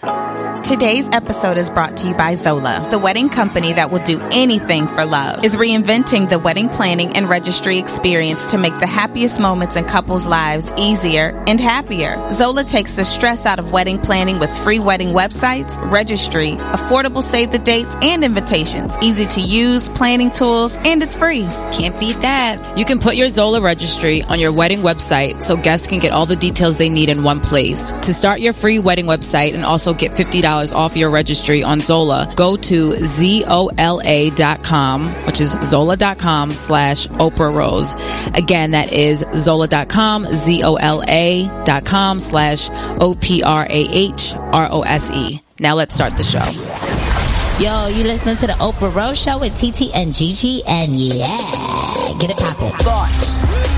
Today's episode is brought to you by Zola, the wedding company that will do anything for love. Is reinventing the wedding planning and registry experience to make the happiest moments in couples' lives easier and happier. Zola takes the stress out of wedding planning with free wedding websites, registry, affordable save the dates and invitations, easy to use planning tools, and it's free. Can't beat that. You can put your Zola registry on your wedding website so guests can get all the details they need in one place. To start your free wedding website and also get $50 off your registry on Zola, go to zola.com, which is zola.com slash Oprah Rose. Again, that is zola.com, Z-O-L-A.com slash O-P-R-A-H-R-O-S-E. Now let's start the show. Yo, you listening to the Oprah Rose Show with TT and Gigi, and yeah, get it poppin'. Thoughts.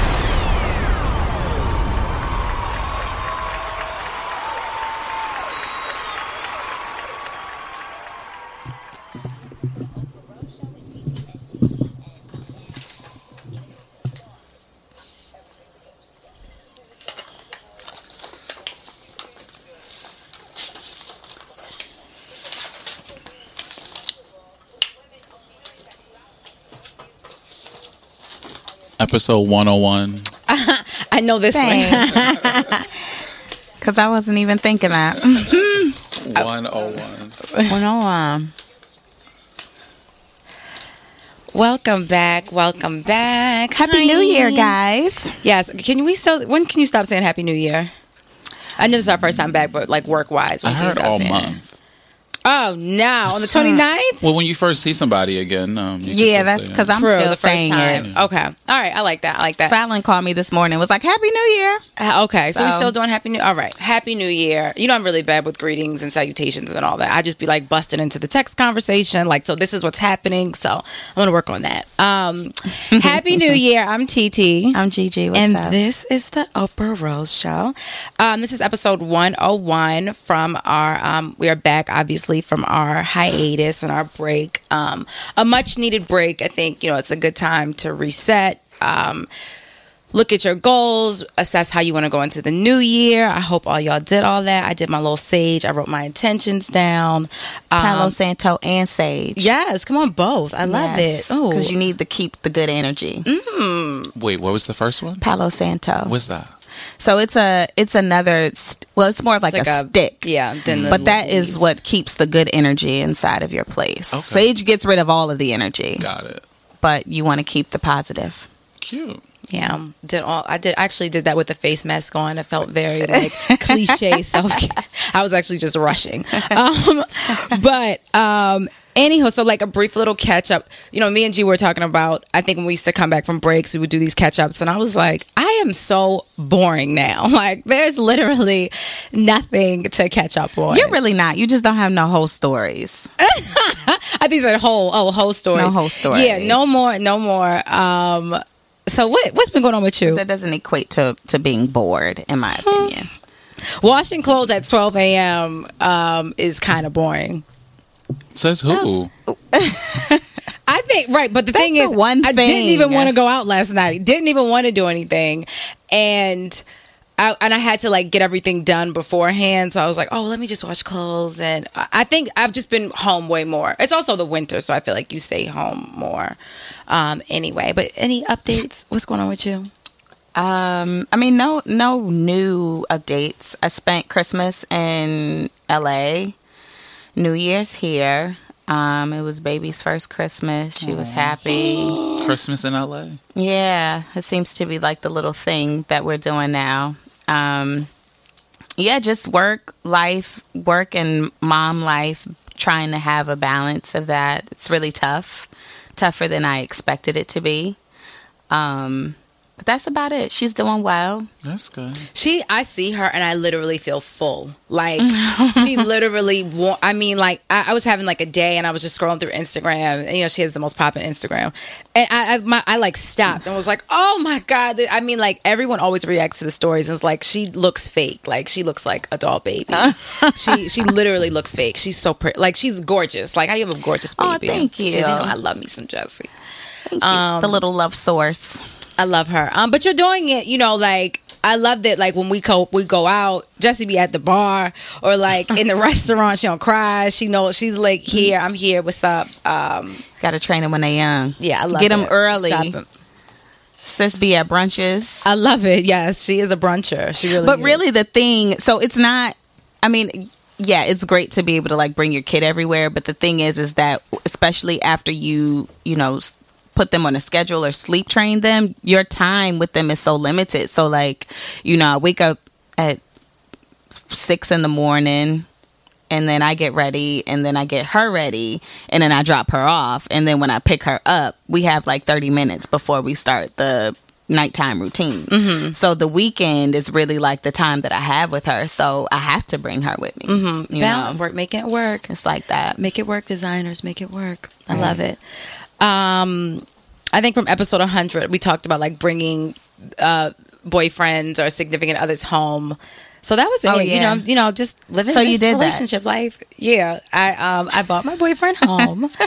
Episode 101. I know this one. Because I wasn't even thinking that. 101. 101. Welcome back. Welcome back. Happy New Year, guys. Yes. Can we still, when can you stop saying Happy New Year? I know this is our first time back, but like work wise, I when can you heard stop all saying month. Oh, now on the 29th? Well, when you first see somebody again, um, you Yeah, that's because. I'm True, still the first saying time. it. Okay. All right. I like that. I like that. Fallon called me this morning. Was like, "Happy New Year." Uh, Okay, so, we're still doing Happy New. All right, Happy New Year. You know, I'm really bad with greetings and salutations and all that. I just be like busting into the text conversation, like, so this is what's happening. So I'm gonna work on that. Um, Happy New Year. I'm TT. I'm Gigi. What's and up? this is the Oprah Rose Show. Um, this is episode 101 from our. Um, we are back, obviously, from our hiatus and our break. Um, a much needed break. I think you know it's a good time to reset. Um, look at your goals, assess how you want to go into the new year. I hope all y'all did all that. I did my little sage. I wrote my intentions down. Um, Palo Santo and Sage. Yes, come on, both. I love it. Oh, because you need to keep the good energy. Wait, what was the first one? Palo Santo. What's that? So it's a it's another well, it's more of like, It's a, like a- stick. yeah, than the but that is leaves. what keeps the good energy inside of your place. Okay. Sage gets rid of all of the energy, Got it. but you want to keep the positive. Cute. Yeah, did all I did actually did that with the face mask on. It felt very like cliche self. I was actually just rushing, um, but um, anyhow, so like a brief little catch up. You know, me and G were talking about. I think when we used to come back from breaks, we would do these catch ups, and I was like, I am so boring now. Like, there's literally nothing to catch up on. You're really not. You just don't have no whole stories. I think it's a whole oh whole story. No whole stories. Yeah, no more, no more. Um, so what what's been going on with you? That doesn't equate to to being bored, in my opinion. Washing clothes at 12 a.m. Um, is kind of boring. Says who? I think right, but the That's thing the is, one I didn't thing. even want to go out last night. Didn't even want to do anything, and I and I had to like get everything done beforehand. So I was like, oh, let me just wash clothes, and I I think I've just been home way more. It's also the winter, so I feel like you stay home more. Um, anyway, but any updates? What's going on with you? Um, I mean, no, no new updates. I spent Christmas in L.A., New Year's here. Um, it was baby's first Christmas. She was happy. Christmas in LA. Yeah, it seems to be like the little thing that we're doing now. Um, yeah, just work life, work and mom life, trying to have a balance of that. It's really tough, tougher than I expected it to be. Um, but that's about it. She's doing well. That's good. She, I see her and I literally feel full. Like she literally, wa- I mean, like I, I was having like a day and I was just scrolling through Instagram. And, you know, she has the most popping Instagram, and I, I, my, I like stopped and was like, oh my god. I mean, like everyone always reacts to the stories and it's like she looks fake. Like she looks like a doll baby. Oh, she, she literally looks fake. She's so pretty. Like she's gorgeous. Like I you have a gorgeous baby. Oh, thank She's, you. you know, I love me some Jessie. the um, little love source. I love her. Um, but you're doing it, you know, like I love that. Like when we go, we go out. Jesse be at the bar or like in the restaurant. She don't cry. She knows she's like here. I'm here. What's up? Um, Got to train them when they're young. yeah, I love Get them it. early. Sis be at brunches. I love it. Yes, she is a bruncher. She really. but is. really the thing so it's not i mean yeah it's great to be able to like bring your kid everywhere but the thing is is that especially after you you know put them on a schedule or sleep train them your time with them is so limited so like you know i wake up at six in the morning and then I get ready and then I get her ready and then I drop her off and then when I pick her up we have like 30 minutes before we start the nighttime routine. Mm-hmm. So the weekend is really like the time that I have with her so I have to bring her with me. Mm-hmm. You Balance, know, work, making it work. it's like that. Make it work, designers. Make it work. I love it. Um, I think from episode 100, we talked about like bringing uh, boyfriends or significant others home. So that was it. Oh, You know, you know, just living So this you did that. relationship life. Yeah, I um I bought my boyfriend home.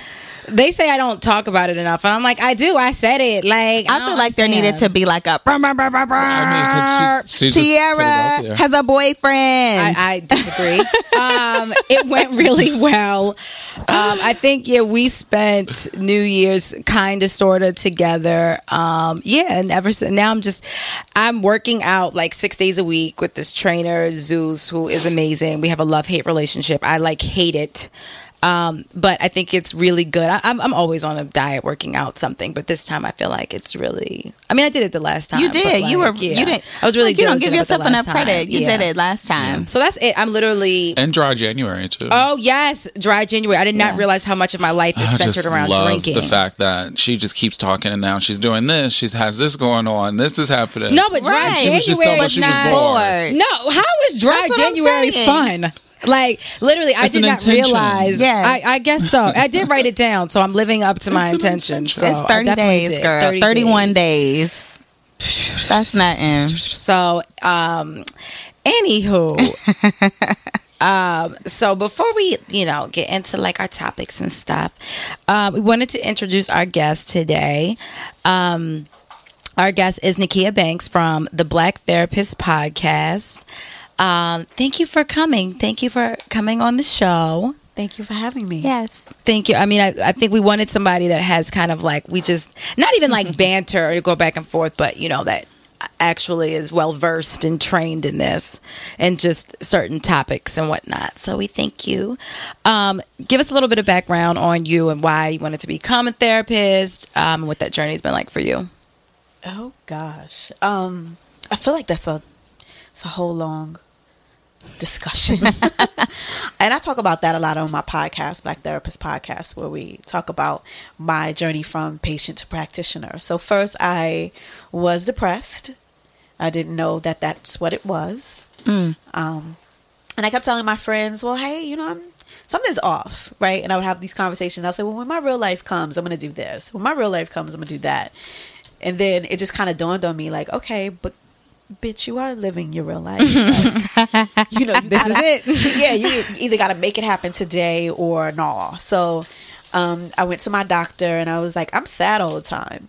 they say I don't talk about it enough, and I'm like, I do. I said it. Like I feel like there needed to be like a brr, brr, brr, brr, brr. I mean, 'cause she- she just put it out Tiara has a boyfriend. I, I disagree. um, it went really well. Um, I think yeah, we spent New Year's kind of sort of together. Um, yeah, and ever since now, I'm just I'm working out like six days a week with this trainer Zeus, who is amazing. We have a love hate relationship. I like hate it. Um, but I think it's really good. I, I'm, I'm always on a diet working out something, but this time I feel like it's really. I mean, I did it the last time. you but, did. you were. yeah. You didn't. I was really. Like, you don't give yourself enough last time. credit. You Yeah. did it last time. So that's it. I'm literally. And dry January too. Oh yes, dry January. I did not Yeah. realize how much of my life is I centered just around love drinking. the fact that she just keeps talking and now she's doing this. She has this going on. This is happening. no, but dry Right. She was just January so- is she was not. bored. No, how is dry That's January fun? Like literally, I did not intention. realize. Yeah, I, I guess so. I did write it down, so I'm living up to my It's an intention. intention. So it's 30 definitely days, did. girl. 30 31 days. days. That's nothing. So, um, anywho, um, so before we, you know, get into like our topics and stuff, um, we wanted to introduce our guest today. Um, our guest is Nikita Banks from the Black Therapist Podcast. Um, thank you for coming. Thank you for coming on the show. Thank you for having me. Yes. Thank you. I mean, I, I think we wanted somebody that has kind of like, we just, not even like banter or go back and forth, but, you know, that actually is well versed and trained in this and just certain topics and whatnot. So we thank you. Um, give us a little bit of background on you and why you wanted to become a therapist um, and what that journey has been like for you. Oh gosh. Um I feel like that's a it's a whole long discussion. and I talk about that a lot on my podcast, Black Therapist Podcast, where we talk about my journey from patient to practitioner. So first I was depressed. I didn't know that that's what it was. Um and I kept telling my friends, well, hey, you know, I'm something's off, right? And I would have these conversations. I'll say, well, when my real life comes, I'm going to do this. When my real life comes, I'm going to do that. And then it just kind of dawned on me, like, okay, but bitch, you are living your real life. Like, you know, you This is gotta- it. yeah, you either got to make it happen today or no. So um, I went to my doctor and I was like, I'm sad all the time.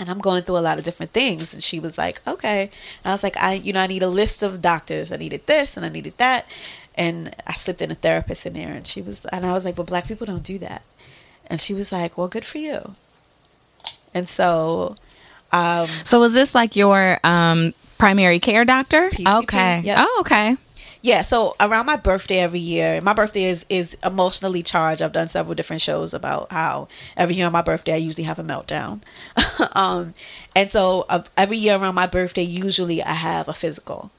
And I'm going through a lot of different things. And she was like, okay. And I was like, I, you know, I need a list of doctors. I needed this and I needed that. And I slipped in a therapist in there and she was, and I was like, but black people don't do that. And she was like, well, good for you. And so, um, So was this like your um, primary care doctor? PCP, Okay. yep. Oh, okay. Yeah, so around my birthday every year, my birthday is is emotionally charged. I've done several different shows about how every year on my birthday I usually have a meltdown. um, and so uh, every year around my birthday, usually I have a physical.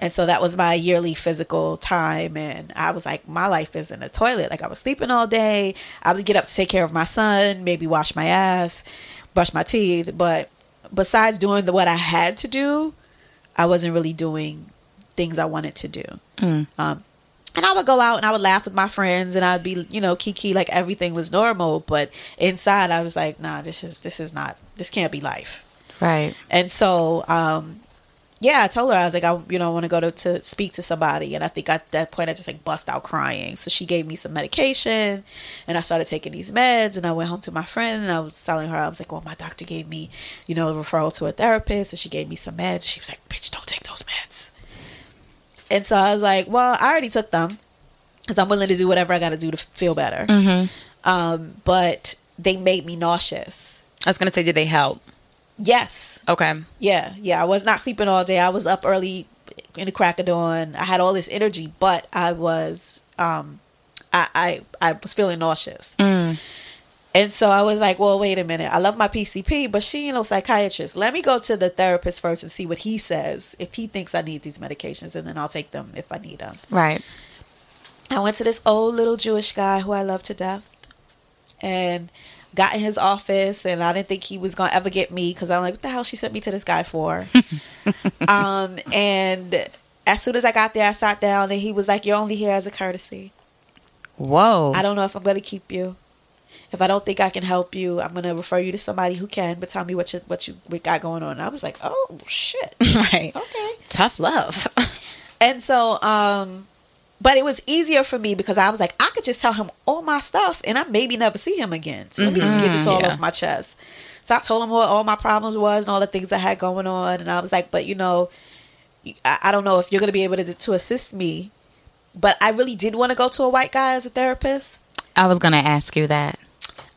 And so that was my yearly physical time. And I was like, my life is in the toilet. Like I was sleeping all day. I would get up to take care of my son, maybe wash my ass, brush my teeth. But besides doing the, what I had to do, I wasn't really doing things I wanted to do. Um, and I would go out and I would laugh with my friends and I'd be, you know, kiki like everything was normal. But inside I was like, nah, this is, this is not, this can't be life. Right. And so, um, yeah, I told her I was like, I you know want to go to, to speak to somebody, and I think at that point I just like bust out crying. So she gave me some medication, and I started taking these meds, and I went home to my friend, and I was telling her I was like, well, my doctor gave me, you know, a referral to a therapist, and she gave me some meds. She was like, bitch, don't take those meds. And so I was like, well, I already took them because I'm willing to do whatever I got to do to feel better. Um, but they made me nauseous. I was gonna say, did they help? Yes. Okay. Yeah, yeah. I was not sleeping all day. I was up early in the crack of dawn. I had all this energy, but I was um I I, I was feeling nauseous. And so I was like, well, wait a minute. I love my PCP, but she, you know, psychiatrist. Let me go to the therapist first and see what he says. If he thinks I need these medications, and then I'll take them if I need them. Right. I went to this old little Jewish guy who I love to death and got in his office and I didn't think he was to ever get me because I'm like, what the hell she sent me to this guy for? um, and as soon as I got there, I sat down and he was like, you're only here as a courtesy. Whoa. I don't know if I'm to keep you. If I don't think I can help you, I'm to refer you to somebody who can, but tell me what you, what you what got going on. And I was like, oh, shit. Right. Okay. Tough love. And so, um, but it was easier for me because I was like, I could just tell him all my stuff and I maybe never see him again. So let me just get this all Yeah. off my chest. So I told him what all my problems was and all the things I had going on. And I was like, but you know, I, I don't know if you're going to be able to, to assist me. But I really did want to go to a white guy as a therapist. I was going to ask you that.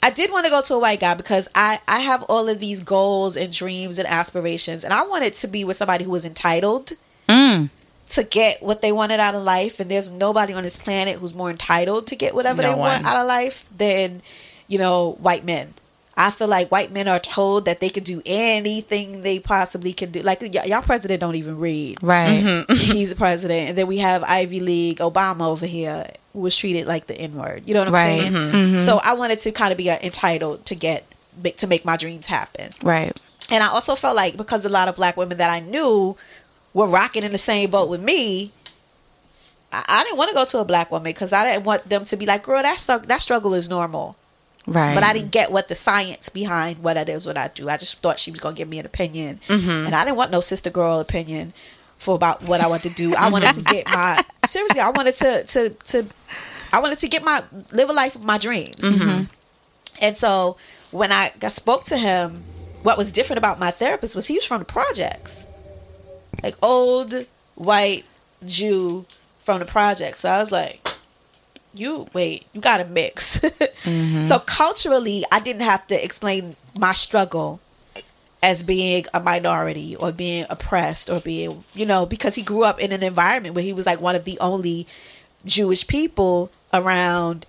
I did want to go to a white guy because I, I have all of these goals and dreams and aspirations. And I wanted to be with somebody who was entitled Mm. To get what they wanted out of life and there's nobody on this planet who's more entitled to get whatever No they want out of life than you know white men. I feel like white men are told that they can do anything they possibly can do. Like y- y'all president don't even read. Right. he's the president. And then we have ivy league obama over here who was treated like the n-word. You know what i'm Right. saying? So i wanted to kind of be uh, entitled to get to make my dreams happen. Right. and I also felt like because a lot of black women that I knew were rocking in the same boat with me, I, I didn't want to go to a black woman because I didn't want them to be like, "Girl, that that struggle is normal." Right. But I didn't get what the science behind what it is what I do. I just thought she was gonna give me an opinion, mm-hmm. and I didn't want no sister girl opinion for about what I want to do. I wanted to get my seriously. I wanted to to to I wanted to get my live a life of my dreams. Mm-hmm. And so when I got, spoke to him, what was different about my therapist was he was from the projects, like old white Jew from the project. So I was like, "You wait, you got to mix." Mm-hmm. So culturally, I didn't have to explain my struggle as being a minority or being oppressed or being, you know, because he grew up in an environment where he was like one of the only Jewish people around,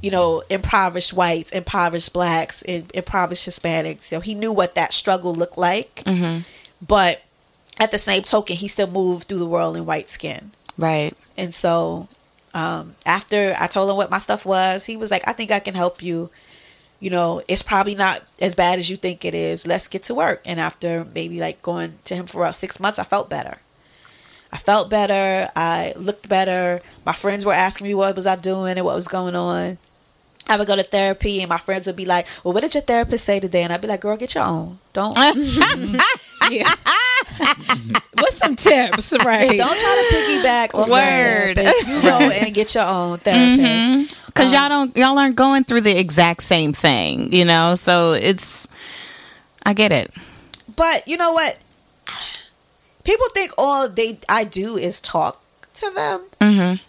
you know, impoverished whites, impoverished blacks, impoverished Hispanics. So he knew what that struggle looked like. Mm-hmm. But at the same token, he still moved through the world in white skin. Right. And so um, after I told him what my stuff was, he was like, I think I can help you. You know, it's probably not as bad as you think it is. Let's get to work. And after maybe like going to him for about six months, I felt better. I felt better. I looked better. My friends were asking me what was I doing and what was going on. I would go to therapy and my friends would be like, Well, what did your therapist say today? And I'd be like, Girl, get your own. Don't yeah. What's some tips, right? don't try to piggyback off Word. You go and get your own therapist. Because y'all don't, y'all aren't going through the exact same thing, you know? So it's, I get it. But you know what? People think all they I do is talk to them. Mm-hmm.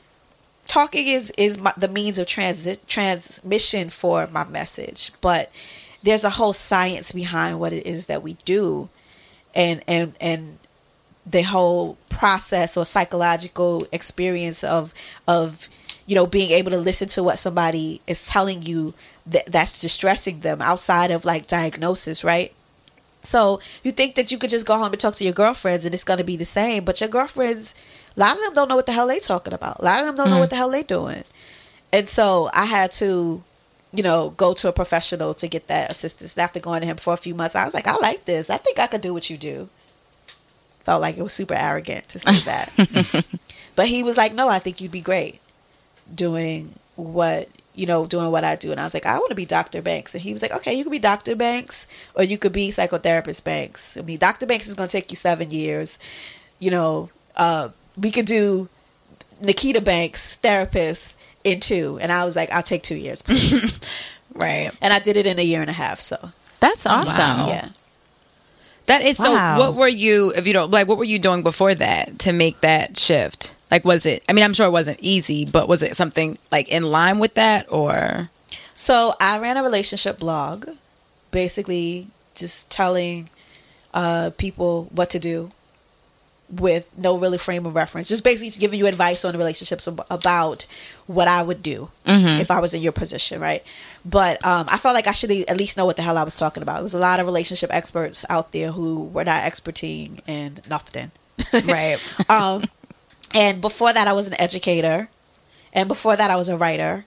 Talking is is my, the means of transit transmission for my message, but there's a whole science behind what it is that we do, and and and the whole process or psychological experience of of you know being able to listen to what somebody is telling you that that's distressing them outside of like diagnosis right? So you think that you could just go home and talk to your girlfriends and it's going to be the same but your girlfriends a lot of them don't know what the hell they talking about. A lot of them don't know mm-hmm. what the hell they doing. And so i had to you know go to a professional to get that assistance and after going to him for a few months i was like i like this i think i could do what you do felt like it was super arrogant to say that. but he was like, "No, I think you'd be great doing what you know, doing what I do." And I was like, "I want to be Dr. Banks." And he was like, "Okay, you could be Dr. Banks, or you could be psychotherapist Banks. I mean, Dr. Banks is going to take you seven years. You know, uh, we could do Nikita Banks, therapist, in two. And I was like, "I'll take two years, please." right. And I did it in a year and a half. So That's awesome. yeah. That is so. What were you, if you don't like, what were you doing before that to make that shift? Like, was it? I mean, I'm sure it wasn't easy, but was it something like in line with that, or? So I ran a relationship blog, basically just telling uh, people what to do with no really frame of reference. Just basically giving you advice on relationships ab- about what I would do if I was in your position, right? But um, I felt like I should at least know what the hell I was talking about. There's a lot of relationship experts out there who were not experting in nothing. Right. um, and before that, I was an educator, and before that, I was a writer.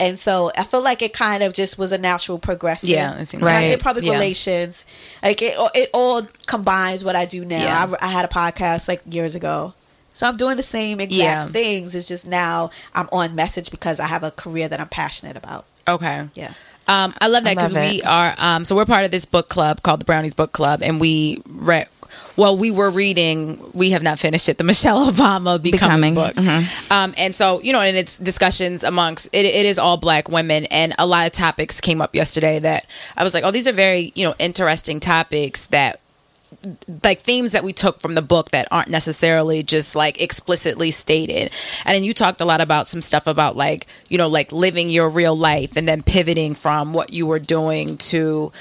And so I feel like it kind of just was a natural progression. Yeah, it seemed And I like- did public Yeah. relations. Like it, it all combines what I do now. Yeah. I, I had a podcast like years ago. So I'm doing the same exact Yeah. things. It's just now I'm on message because I have a career that I'm passionate about. Okay. Yeah. Um, I love that because we are. Um, so we're part of this book club called the Brownies Book Club, and we read. Well, we were reading. We have not finished it. The Michelle Obama Becoming, Becoming, book, mhm. um, and so you know, and it's discussions amongst. It, it is all Black women, and a lot of topics came up yesterday that I was like, oh, these are very you know interesting topics that like themes that we took from the book that aren't necessarily just like explicitly stated. And then you talked a lot about some stuff about like, you know, like living your real life and then pivoting from what you were doing to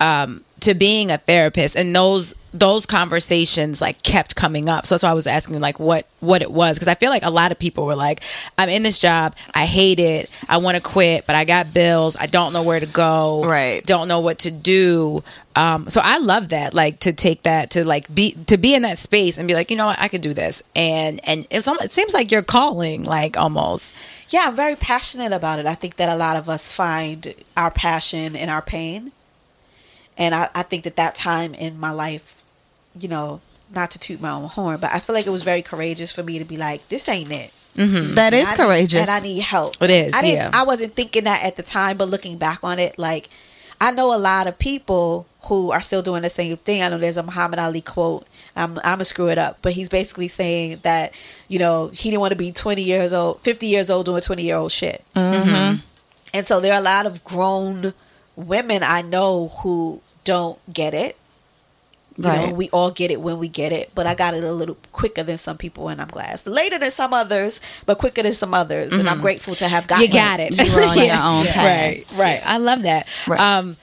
um to being a therapist and those those conversations like kept coming up. So that's why i was asking like what what it was because i feel like a lot of people were like i'm in this job. I hate it. I want to quit but i got bills. I don't know where to go. Right. don't know what to do. Um so i love that like to take that to like be to be in that space and be like you know what? I could do this. And and it's almost, it seems like you're calling like almost. Yeah, I'm very passionate about it. I think that a lot of us find our passion in our pain. And I, I think that that time in my life, you know, not to toot my own horn, but I feel like it was very courageous for me to be like, this ain't it. That is I need- courageous. and I need help. It is, I didn't. yeah. I wasn't thinking that at the time, but looking back on it, like I know a lot of people who are still doing the same thing. I know there's a Muhammad Ali quote. I'm, I'm gonna screw it up, but he's basically saying that you know he didn't want to be 20 years old, 50 years old doing 20 year old shit. Mm-hmm. And so there are a lot of grown women I know who don't get it. You Right. know, we all get it when we get it, but I got it a little quicker than some people, and I'm glad. Later than some others, but quicker than some others, and I'm grateful to have gotten you got it. You were on your own path. Right, right. I love that. Right. Um,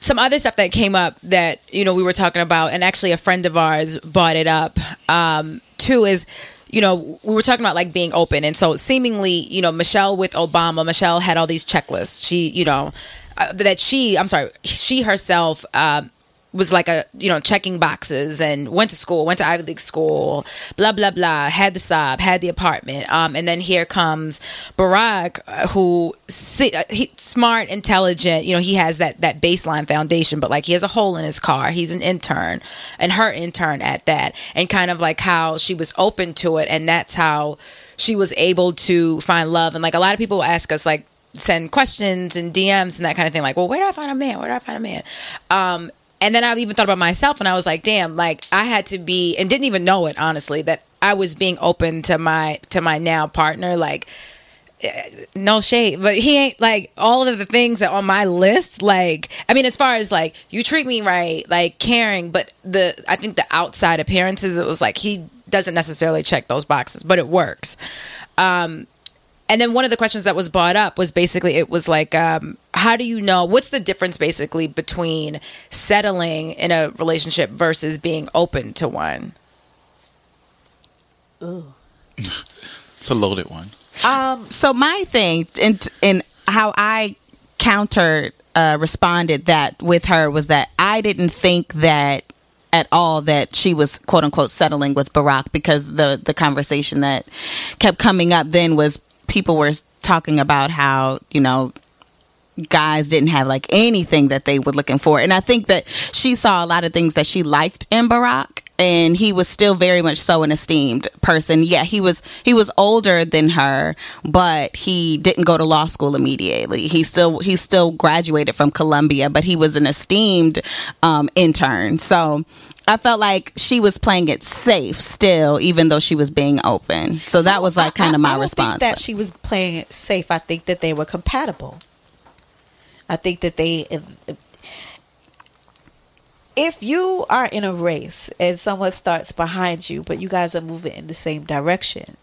some other stuff that came up that you know we were talking about, and actually a friend of ours brought it up um, too. Is you know we were talking about like being open, and so seemingly you know Michelle with Obama, Michelle had all these checklists. She you know uh, that she I'm sorry she herself. Um, was like a you know checking boxes and went to school went to ivy league school blah blah blah had the sob had the apartment um and then here comes barack uh, who uh, he smart intelligent you know he has that that baseline foundation but like he has a hole in his car he's an intern and her intern at that and kind of like how she was open to it and that's how she was able to find love and like a lot of people ask us like send questions and DMs and that kind of thing like well where do I find a man where do I find a man um and then I even thought about myself and I was like, damn, like I had to be and didn't even know it honestly that I was being open to my to my now partner like eh, no shade, but he ain't like all of the things that on my list. Like, I mean, as far as like you treat me right, like caring, but the I think the outside appearances, it was like he doesn't necessarily check those boxes, but it works. Um, and then one of the questions that was brought up was basically it was like um, how do you know what's the difference basically between settling in a relationship versus being open to one It's a loaded one. Um, so my thing and and how I countered uh, responded that with her was that I didn't think that at all that she was quote unquote settling with Barack because the the conversation that kept coming up then was people were talking about how you know guys didn't have like anything that they were looking for and I think that she saw a lot of things that she liked in Barack and he was still very much so an esteemed person. Yeah, he was he was older than her, but he didn't go to law school immediately. He still he still graduated from Columbia, but he was an esteemed um, intern. So I felt like she was playing it safe still, even though she was being open. So that was like kind of my I don't response. Think that she was playing it safe. I think that they were compatible. I think that they. If, if you are in a race and someone starts behind you, but you guys are moving in the same direction,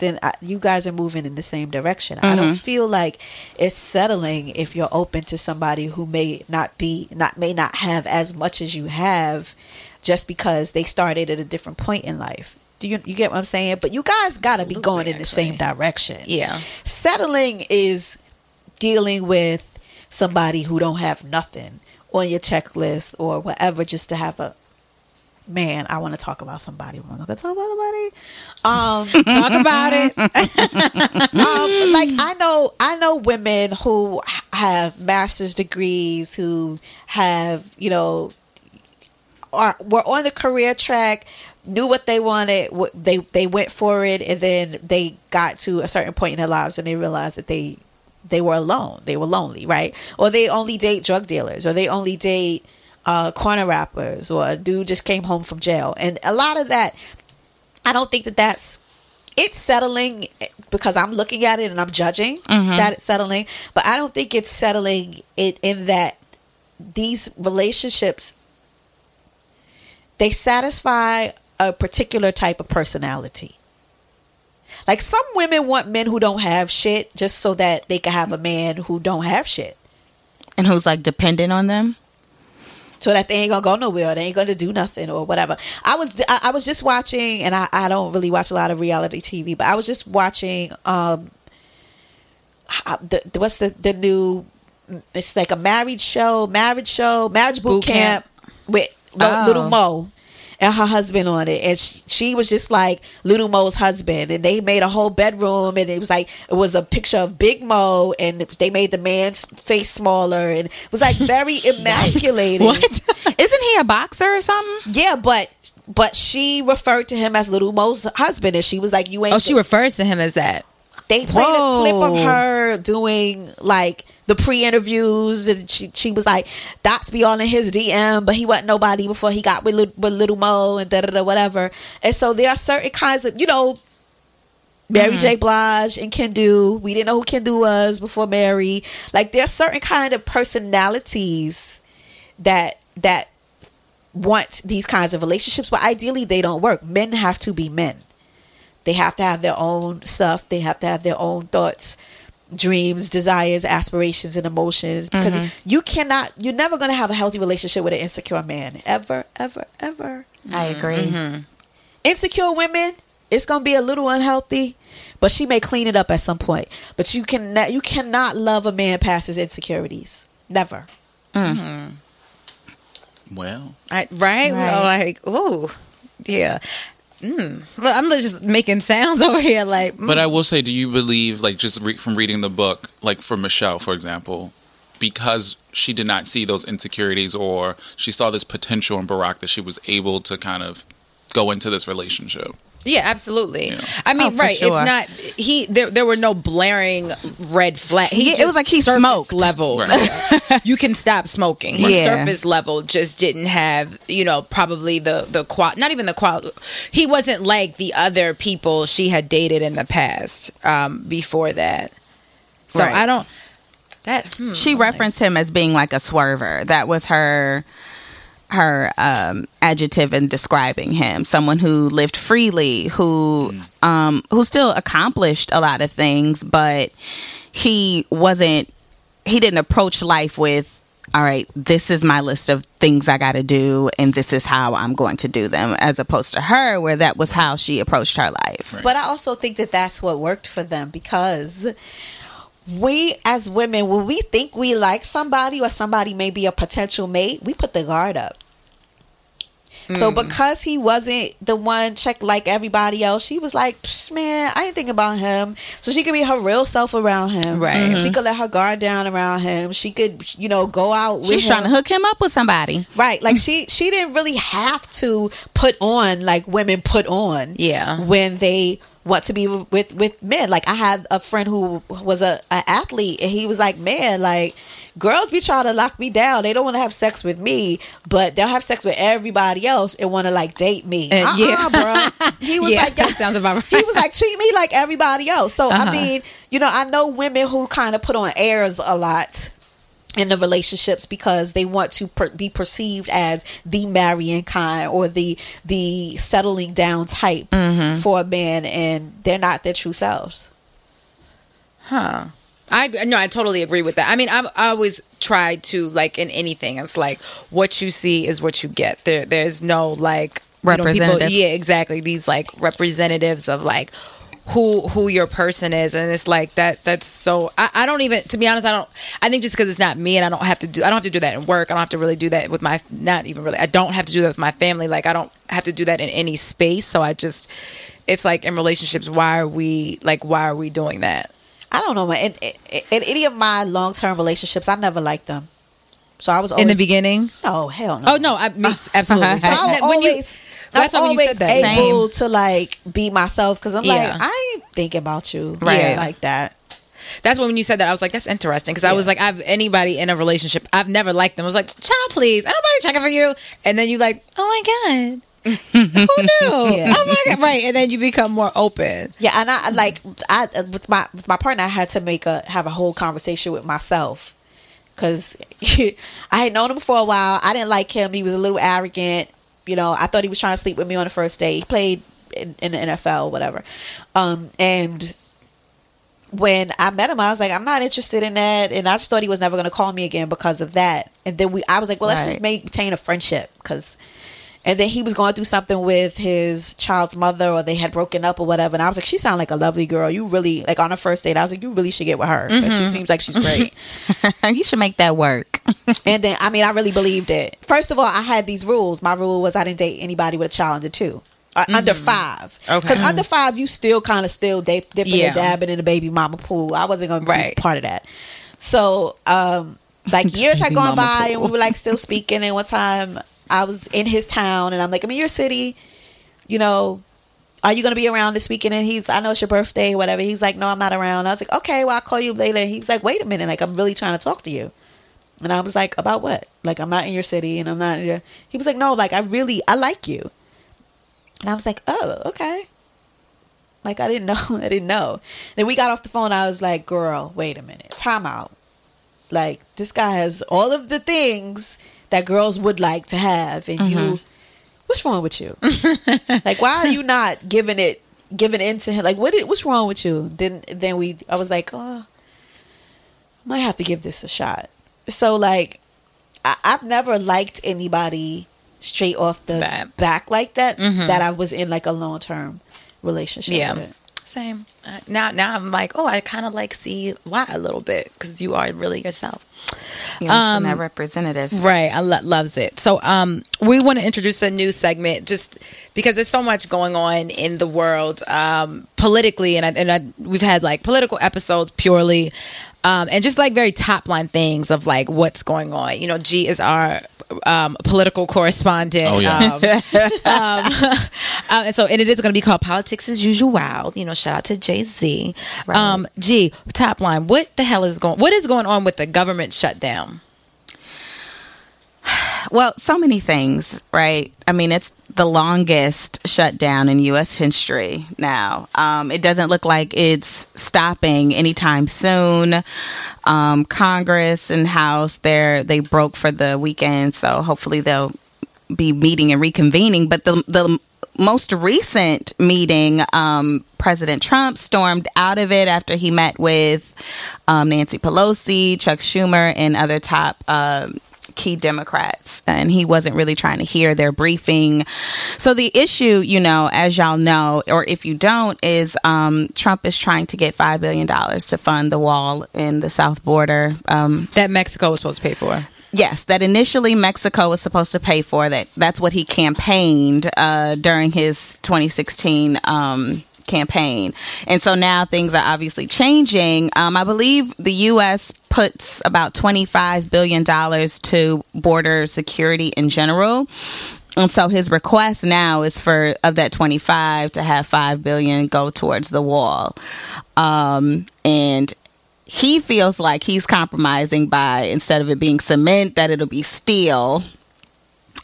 then I, you guys are moving in the same direction. I don't Mhm. feel like it's settling if you're open to somebody who may not be not may not have as much as you have, just because they started at a different point in life. Do you you get what I'm saying? But you guys got to be going in the same direction. Yeah. Settling is dealing with somebody who don't have nothing on your checklist or whatever just to have a man i want to talk about somebody i'm not gonna talk about somebody. um Talk about it. um, like I know, I know women who have master's degrees, who have you know, are were on the career track, knew what they wanted, what they they went for it, and then they got to a certain point in their lives and they realized that they they were alone, they were lonely, right? Or they only date drug dealers, or they only date uh, corner rappers, or a dude just came home from jail, and a lot of that. I don't think that that's it's settling because I'm looking at it and I'm judging Mhm. that it's settling, but I don't think it's settling it in that these relationships they satisfy a particular type of personality. Like some women want men who don't have shit just so that they can have a man who don't have shit. and who's like dependent on them. So that they ain't gonna go nowhere, they ain't gonna do nothing or whatever. I was I, I was just watching, and I, I don't really watch a lot of reality TV, but I was just watching um uh, the, what's the the new it's like a marriage show, marriage show, marriage boot, Boot camp, camp. with Oh. Little Mo and her husband on it, and she, she was just like Little Mo's husband, and they made a whole bedroom, and it was like it was a picture of Big Mo, and they made the man's face smaller, and it was like very emasculating. What? Isn't he a boxer or something? Yeah, but but she referred to him as Little Mo's husband, and she was like, "You ain't." Oh, she refers to him as that. they played a clip of her doing like the pre-interviews, and she she was like, "Dots be all in his DM, but he wasn't nobody before he got with with Little Mo and da da da whatever." And so there are certain kinds of you know. Mary mm-hmm. J. Blige and Ken Kendu. We didn't know who Ken Kendu was before Mary. Like there are certain kind of personalities that that want these kinds of relationships, but ideally they don't work. Men have to be men. They have to have their own stuff. They have to have their own thoughts, dreams, desires, aspirations, and emotions. Because mm-hmm. you cannot, you're never going to have a healthy relationship with an insecure man. Ever, ever, ever. I mm-hmm. agree. Mm-hmm. Insecure women, it's going to be a little unhealthy, but she may clean it up at some point. But you can you cannot love a man past his insecurities. Never. Mm. Well, I, right? We're all like, ooh, yeah. Mm. Well, I'm just making sounds over here, like, mm. but I will say, do you believe, like, just re- from reading the book, like for Michelle, for example, because she did not see those insecurities or she saw this potential in Barack that she was able to kind of go into this relationship? Yeah, absolutely. I mean, Oh, for right? It's not he. There, there were no blaring red flags. Yeah, it was like he smoked. level. Right. you can stop smoking. His Yeah. surface level just didn't have, you know, probably the the qual. Not even the qual. He wasn't like the other people she had dated in the past. Um, before that, so Right. I don't. That hmm, She referenced him as being like a swerver. That was her her um, adjective in describing him. Someone who lived freely, who um, who still accomplished a lot of things, but he wasn't. He didn't approach life with all right, this is my list of things I got to do, and this is how I'm going to do them, as opposed to her, where that was how she approached her life. But I also think that that's what worked for them because we as women, when we think we like somebody or somebody may be a potential mate, we put the guard up. So hmm. because he wasn't the one check like everybody else, she was like, "Psh, "Man, I ain't thinking about him." So she could be her real self around him. Right. She mm-hmm. could let her guard down around him. She could, you know, go out. She with was trying to hook him up with somebody. Right. Like she she didn't really have to put on like women put on. Yeah. When they want to be with with men. Like I had a friend who was a, an athlete and he was like, Man, like girls be trying to lock me down. They don't want to have sex with me, but they'll have sex with everybody else and want to like date me. Uh, uh-uh, yeah. bro. He was Yeah, like that sounds about right. He was like, treat me like everybody else. So Uh-huh. I mean, you know, I know women who kind of put on airs a lot in the relationships because they want to per- be perceived as the marrying kind or the the settling down type Mm-hmm. for a man and they're not their true selves Huh. I no, I totally agree with that. I mean, I've, I always tried to like in anything. It's like what you see is what you get. There, there's no like you know, people- yeah, exactly. These like representatives of like who who your person is, and it's like that. That's so. I, I don't even. To be honest, I don't. I think just because it's not me, and I don't have to do. I don't have to do that in work. I don't have to really do that with my. Not even really. I don't have to do that with my family. Like I don't have to do that in any space. So I just. It's like in relationships. Why are we like? Why are we doing that? i don't know man in, in, in any of my long-term relationships i never liked them so i was in the beginning. no hell no Oh no, I mean absolutely. so i'm when you, always that's I'm always said that. able to like be myself because I'm Yeah. like I ain't thinking about you Right. like that. That's when you said that I was like, that's interesting because I was like, I've anybody in a relationship, I've never liked them. I was like, child, please, ain't nobody checking for you. And then you like, oh my god, who knew? Yeah. Oh my god, right? And then you become more open. Yeah, and I I like I with my with my partner, I had to make a have a whole conversation with myself because I had known him for a while. I didn't like him. He was a little arrogant. You know, I thought he was trying to sleep with me on the first day. He played in, in the NFL, whatever. Um, and when I met him, I was like, I'm not interested in that, and I just thought he was never going to call me again because of that. And then we, I was like, well, let's just maintain a friendship because. And then he was going through something with his child's mother, or they had broken up, or whatever. And I was like, "She sounds like a lovely girl. You really like on a first date." I was like, "You really should get with her. 'cause She seems like she's great." you should make that work. and then, I mean, I really believed it. First of all, I had these rules. My rule was I didn't date anybody with a child under two, uh, under five. Okay. Because under five, you still kind of still dip, dipping Yeah. and dabbing in the baby mama pool. I wasn't going Right. to be part of that. So, um, like years had gone by, and we were like still speaking. And one time, I was in his town, and I'm like, I'm in your city. You know, are you to be around this weekend? And he's, I know it's your birthday, whatever. He's like, no, I'm not around. I was like, okay, well, I'll call you later. He's like, wait a minute, like I'm really trying to talk to you. And I was like, about what? Like I'm not in your city, and I'm not. Your... He was like, no, like I really, I like you. And I was like, oh, okay. Like I didn't know, I didn't know. Then we got off the phone. I was like, girl, wait a minute, time out. Like this guy has all of the things that girls would like to have, and you, mm-hmm. what's wrong with you? like why are you not giving it, giving in to him? Like what? What's wrong with you? Then then we, I was like, oh, I might have to give this a shot. So like, I, I've never liked anybody straight off the Bat. back like that. Mm-hmm. That I was in like a long term relationship. Yeah. Same. Uh, now, now I'm like, oh, I kind of like see why a little bit because you are really yourself. Yes, Um, and that representative. Right, I lo- loves it. So, um, we want to introduce a new segment just because there's so much going on in the world um, politically, and I, and I, we've had like political episodes purely, um, and just like very top line things of like what's going on. You know, G is our um, political correspondent. Oh, yeah. um, um, uh, and so, and it is going to be called Politics as Usual. You know, shout out to Jay Z. Um, G, top line, what the hell is going? What is going on with the government shutdown? Well, so many things, right? I mean, it's the longest shutdown in U.S. history now. Um, it doesn't look like it's stopping anytime soon. Um, Congress and House, they they broke for the weekend, so hopefully they'll be meeting and reconvening. But the the most recent meeting, um, President Trump stormed out of it after he met with um, Nancy Pelosi, Chuck Schumer, and other top. Um, key Democrats, and he wasn't really trying to hear their briefing. So the issue, you know, as y'all know, or if you don't, is um, Trump is trying to get five billion dollars to fund the wall in the south border um, that Mexico was supposed to pay for. Yes, that initially Mexico was supposed to pay for. That that's what he campaigned uh, during his 2016 um, campaign. And so now things are obviously changing. Um, I believe the U.S. puts about $25 billion to border security in general. And so his request now is for of that 25 to have 5 billion go towards the wall. Um, and he feels like he's compromising by instead of it being cement that it'll be steel.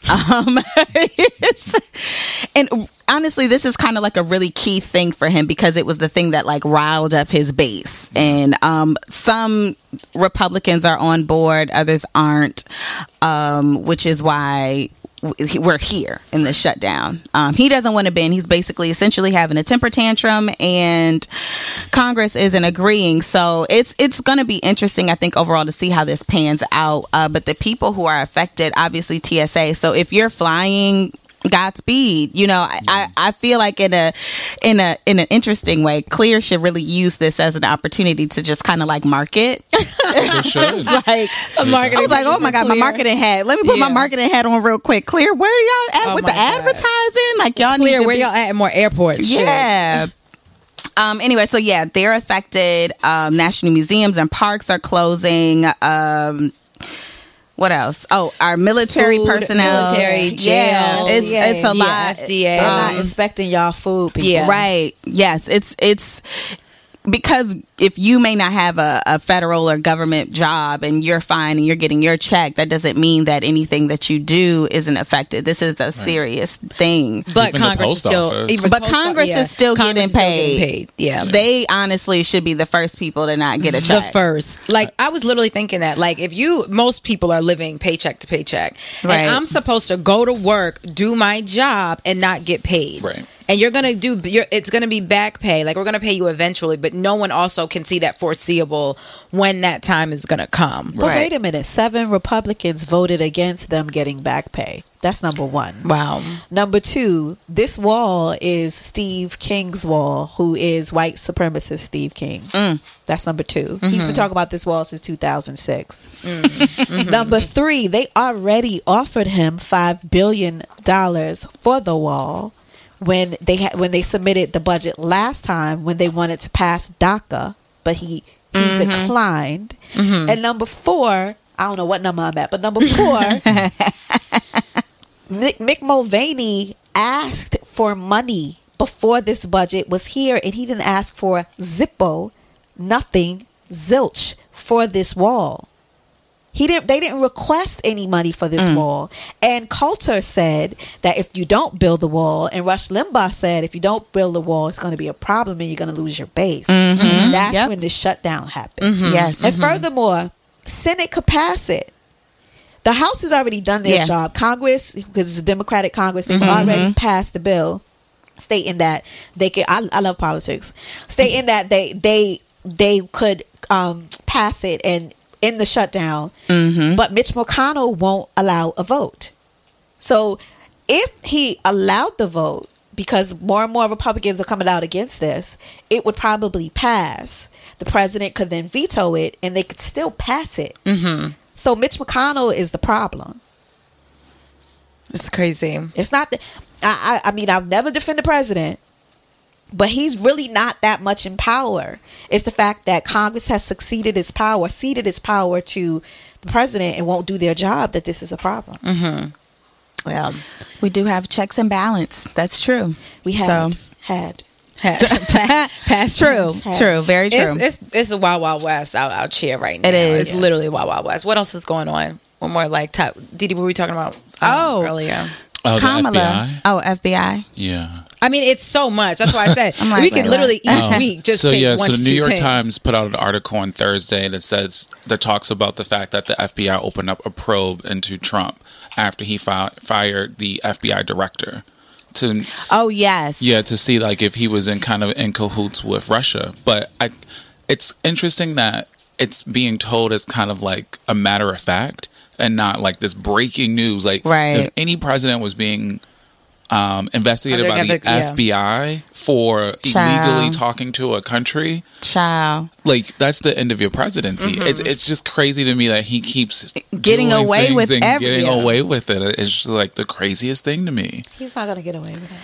Um, and honestly, this is kind of like a really key thing for him because it was the thing that like riled up his base. And um, some Republicans are on board, others aren't, um, which is why we're here in the shutdown. Um, he doesn't want to bend. He's basically essentially having a temper tantrum, and Congress isn't agreeing. So it's it's going to be interesting, I think, overall to see how this pans out. Uh, but the people who are affected, obviously TSA. So if you're flying Godspeed. You know, I, I feel like in a in a in an interesting way, Clear should really use this as an opportunity to just kind of like market. like a marketing. I was like, oh my god, Clear. my marketing hat. Let me put my marketing hat on real quick. Clear, where y'all at Oh with the God. advertising? Like y'all Clear, need to where be- y'all at? More airports. Yeah. Um, anyway, so yeah, they're affected. Um, national museums and parks are closing. Um, what else? Oh, our military Food, personnel. military, Yeah, it's FDA. it's a Yeah, lot. FDA. They're not Um, inspecting y'all food. People. Yeah. Right. Yes. It's it's because if you may not have a, a federal or government job and you're fine and you're getting your check, that doesn't mean that anything that you do isn't affected. This is a serious thing. But Even Congress is still. Even But post- Congress yeah. is still Congress getting is still paid. Yeah. They honestly should be the first people to not get a check. the first. Like I was literally thinking that. Like if you, most people are living paycheck to paycheck, Right. and I'm supposed to go to work, do my job, and not get paid. Right. And you're gonna do. You're, it's gonna be back pay. Like we're gonna pay you eventually, but no one also can see that foreseeable when that time is gonna come. But Right. wait a minute. Seven Republicans voted against them getting back pay. That's number one. Wow. Number two, this wall is Steve King's wall, who is white supremacist Steve King. Mm. That's number 2 He's been mm-hmm. talking about this wall since 2006. Mm. Mm-hmm. Number three, they already offered him five billion dollars for the wall when they had when they submitted the budget last time when they wanted to pass DACA, but he he mm-hmm. declined. Mm-hmm. And number four, I don't know what number I'm at, but number four. Mick, Mick Mulvaney asked for money before this budget was here, and he didn't ask for Zippo, nothing, zilch for this wall. He didn't. They didn't request any money for this mm. wall. And Coulter said that if you don't build the wall, and Rush Limbaugh said if you don't build the wall, it's going to be a problem, and you're going to lose your base. And that's Yep. when the shutdown happened. Mm-hmm. Yes. And mm-hmm. furthermore, Senate could pass it. The House has already done their Yeah. job. Congress, because it's a Democratic Congress, they've already passed the bill stating that they could. I, I love politics. Stating that they they they could um, pass it and in the shutdown, but Mitch McConnell won't allow a vote. So if he allowed the vote, because more and more Republicans are coming out against this, it would probably pass. The president could then veto it, and they could still pass it. Mm-hmm. So Mitch McConnell is the problem. It's crazy. It's not that. I, I I mean I've never defend the president, but he's really not that much in power. It's the fact that Congress has succeeded its power, ceded its power to the president, and won't do their job. That this is a problem. Well, We do have checks and balance. That's true. We had had. past True. tense. True. Very true. It's, it's it's a wild wild west out out here right now. It is. It's literally wild wild west. What else is going on? One more like top. Didi, what were we talking about? um, Oh. earlier. Oh, the Kamala. FBI? Oh, FBI. Yeah. I mean, it's so much. That's why I said like, we could wait, literally what? each week just so take yeah, one so the New York things. Times put out an article on Thursday that says that talks about the fact that the FBI opened up a probe into Trump after he fi- fired the FBI director to Oh yes. yeah to see like if he was in kind of in cahoots with Russia. But I, it's interesting that it's being told as kind of like a matter of fact and not like this breaking news. Like Right. if any president was being um, investigated by they're the gonna- FBI for Child. illegally talking to a country, Child. like that's the end of your presidency. Mm-hmm. It's it's just crazy to me that he keeps Getting doing away with and every- getting away with it. It's just like the craziest thing to me. He's not gonna get away with it.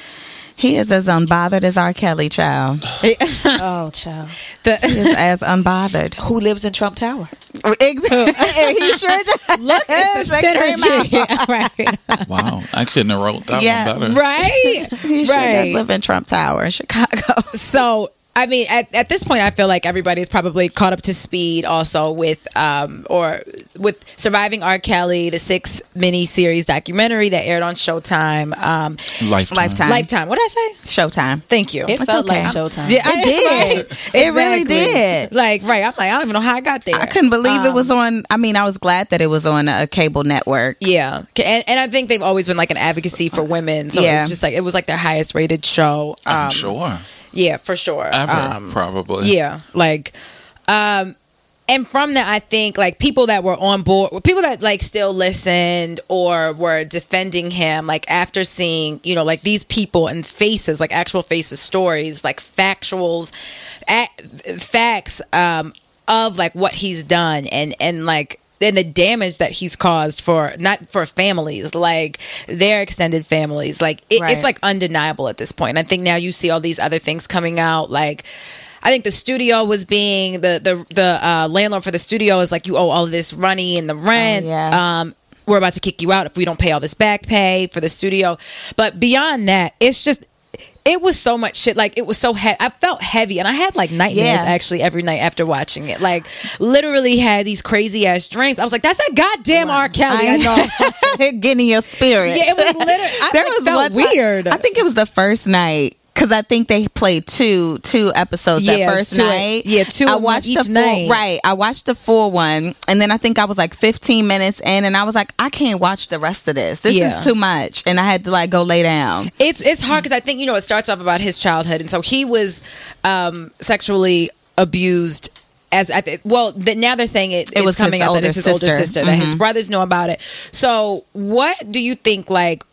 He is as unbothered as R. Kelly, child. Oh, child. The- He is as unbothered. Who lives in Trump Tower? Exactly. he sure does. Look at the That synergy. right. Wow, I couldn't have wrote that Yeah, one better. Right. He sure right. does live in Trump Tower in Chicago. So I mean, at, at this point, I feel like everybody's probably caught up to speed also with, um, or with surviving R. Kelly, the six mini series documentary that aired on Showtime, um, Lifetime. Lifetime. Lifetime. What did I say? Showtime. Thank you. It It's felt okay. like Showtime. Yeah, I- It did. right. It really did. Like, right. I'm like, I don't even know how I got there. I couldn't believe it Um, was on. I mean, I was glad that it was on a cable network. Yeah, and, and I think they've always been like an advocacy for women. So Yeah. it's just like it was like their highest rated show. I'm Um, sure. Yeah, for sure. Ever, Um, probably. Yeah, like, um, and from that, I think like people that were on board, people that like still listened or were defending him, like after seeing, you know, like these people and faces, like actual faces, stories, like factuals, a- facts, um, of like what he's done and and like and the damage that he's caused for not for families like their extended families like it, Right. it's like undeniable at this point i think now you see all these other things coming out like I think the studio was being the the the uh, landlord for the studio is like you owe all this money and the rent. Oh, yeah. Um, we're about to kick you out if we don't pay all this back pay for the studio. But beyond that, it's just it was so much shit. Like it was so he- I felt heavy, and I had like nightmares Yeah. actually every night after watching it. Like literally had these crazy ass dreams. I was like, that's that goddamn R. Kelly. I, know. Getting in your spirit. Yeah, it was literally. I like, felt one time- weird. I think it was the first night because I think they played two two episodes Yeah, that first two- night. yeah, two I watched each the full, night. Right, I watched the full one, and then I think I was like 15 minutes in, and I was like, I can't watch the rest of this. This Yeah. is too much, and I had to like go lay down. it's it's hard because I think you know it starts off about his childhood, and so he was um, sexually abused. As I th- well, now they're saying it, it's was coming out that it's his older sister. sister that his brothers know about it. So, what do you think? Like,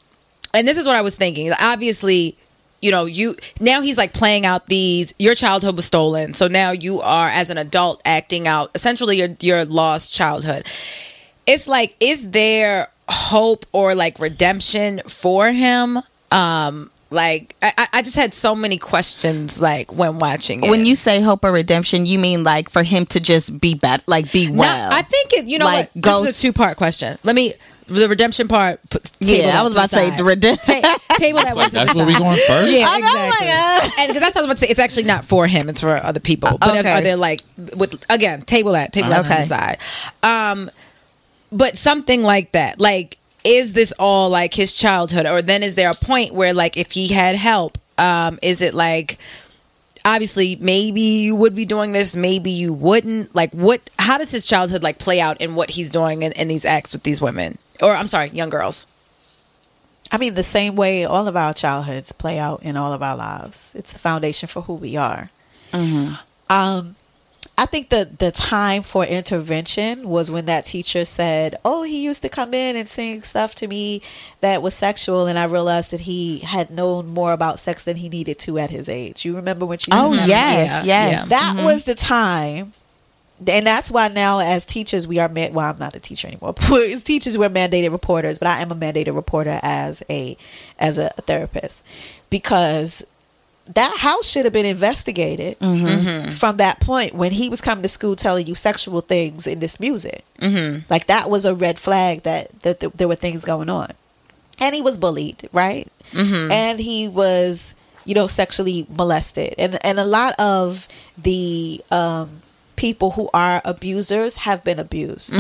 and this is what I was thinking. Obviously, you know, you now he's like playing out these. Your childhood was stolen, so now you are as an adult acting out essentially your your lost childhood. It's like, is there hope or like redemption for him? Um, like I, I- just had so many questions like when watching it. When you say hope or redemption, you mean like for him to just be better, like be well. I think it. You know Like, what? go- This is a two part question. Let me the redemption part. Put, Yeah, I was about to say the redemption. Ta- table that one. Like, to that's where we going first? Yeah, I know, I'm exactly. like, and because that's what I was about to say. It's actually not for him. It's for other people. But okay. are they like with again? Table that. Table that to the side. Um, but something like that. Like, is this all like his childhood, or then is there a point where like if he had help, um, is it like? obviously maybe you would be doing this maybe you wouldn't like what how does his childhood like play out in what he's doing in, in these acts with these women or i'm sorry young girls I mean, the same way all of our childhoods play out in all of our lives. It's the foundation for who we are. Um, I think the the time for intervention was when that teacher said, "Oh, he used to come in and sing stuff to me that was sexual," and I realized that he had known more about sex than he needed to at his age. You remember when she? oh said that? yes, Yeah, yes. that was the time and that's why now as teachers we are man- well i'm not a teacher anymore but as teachers we're mandated reporters but i am a mandated reporter as a as a therapist. Because that house should have been investigated from that point when he was coming to school telling you sexual things in this music. Mm-hmm. like that was a red flag that, that th- there were things going on. And he was bullied right? And he was you know sexually molested. And and a lot of the um people who are abusers have been abused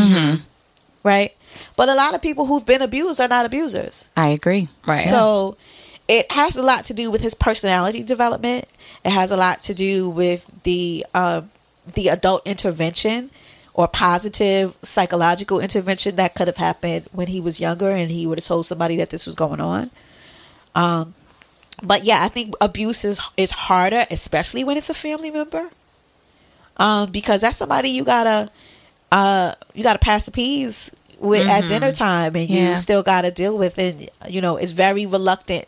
right but a lot of people who've been abused are not abusers I agree. right so it has a lot to do with his personality development. It has a lot to do with the um, the adult intervention or positive psychological intervention that could have happened when he was younger and he would have told somebody that this was going on. Um, but yeah, I think abuse is is harder, especially when it's a family member, um, because that's somebody you gotta uh, you gotta pass the peas with at Mhm. dinner time, and Yeah. you still gotta deal with, and you know, it's very reluctant.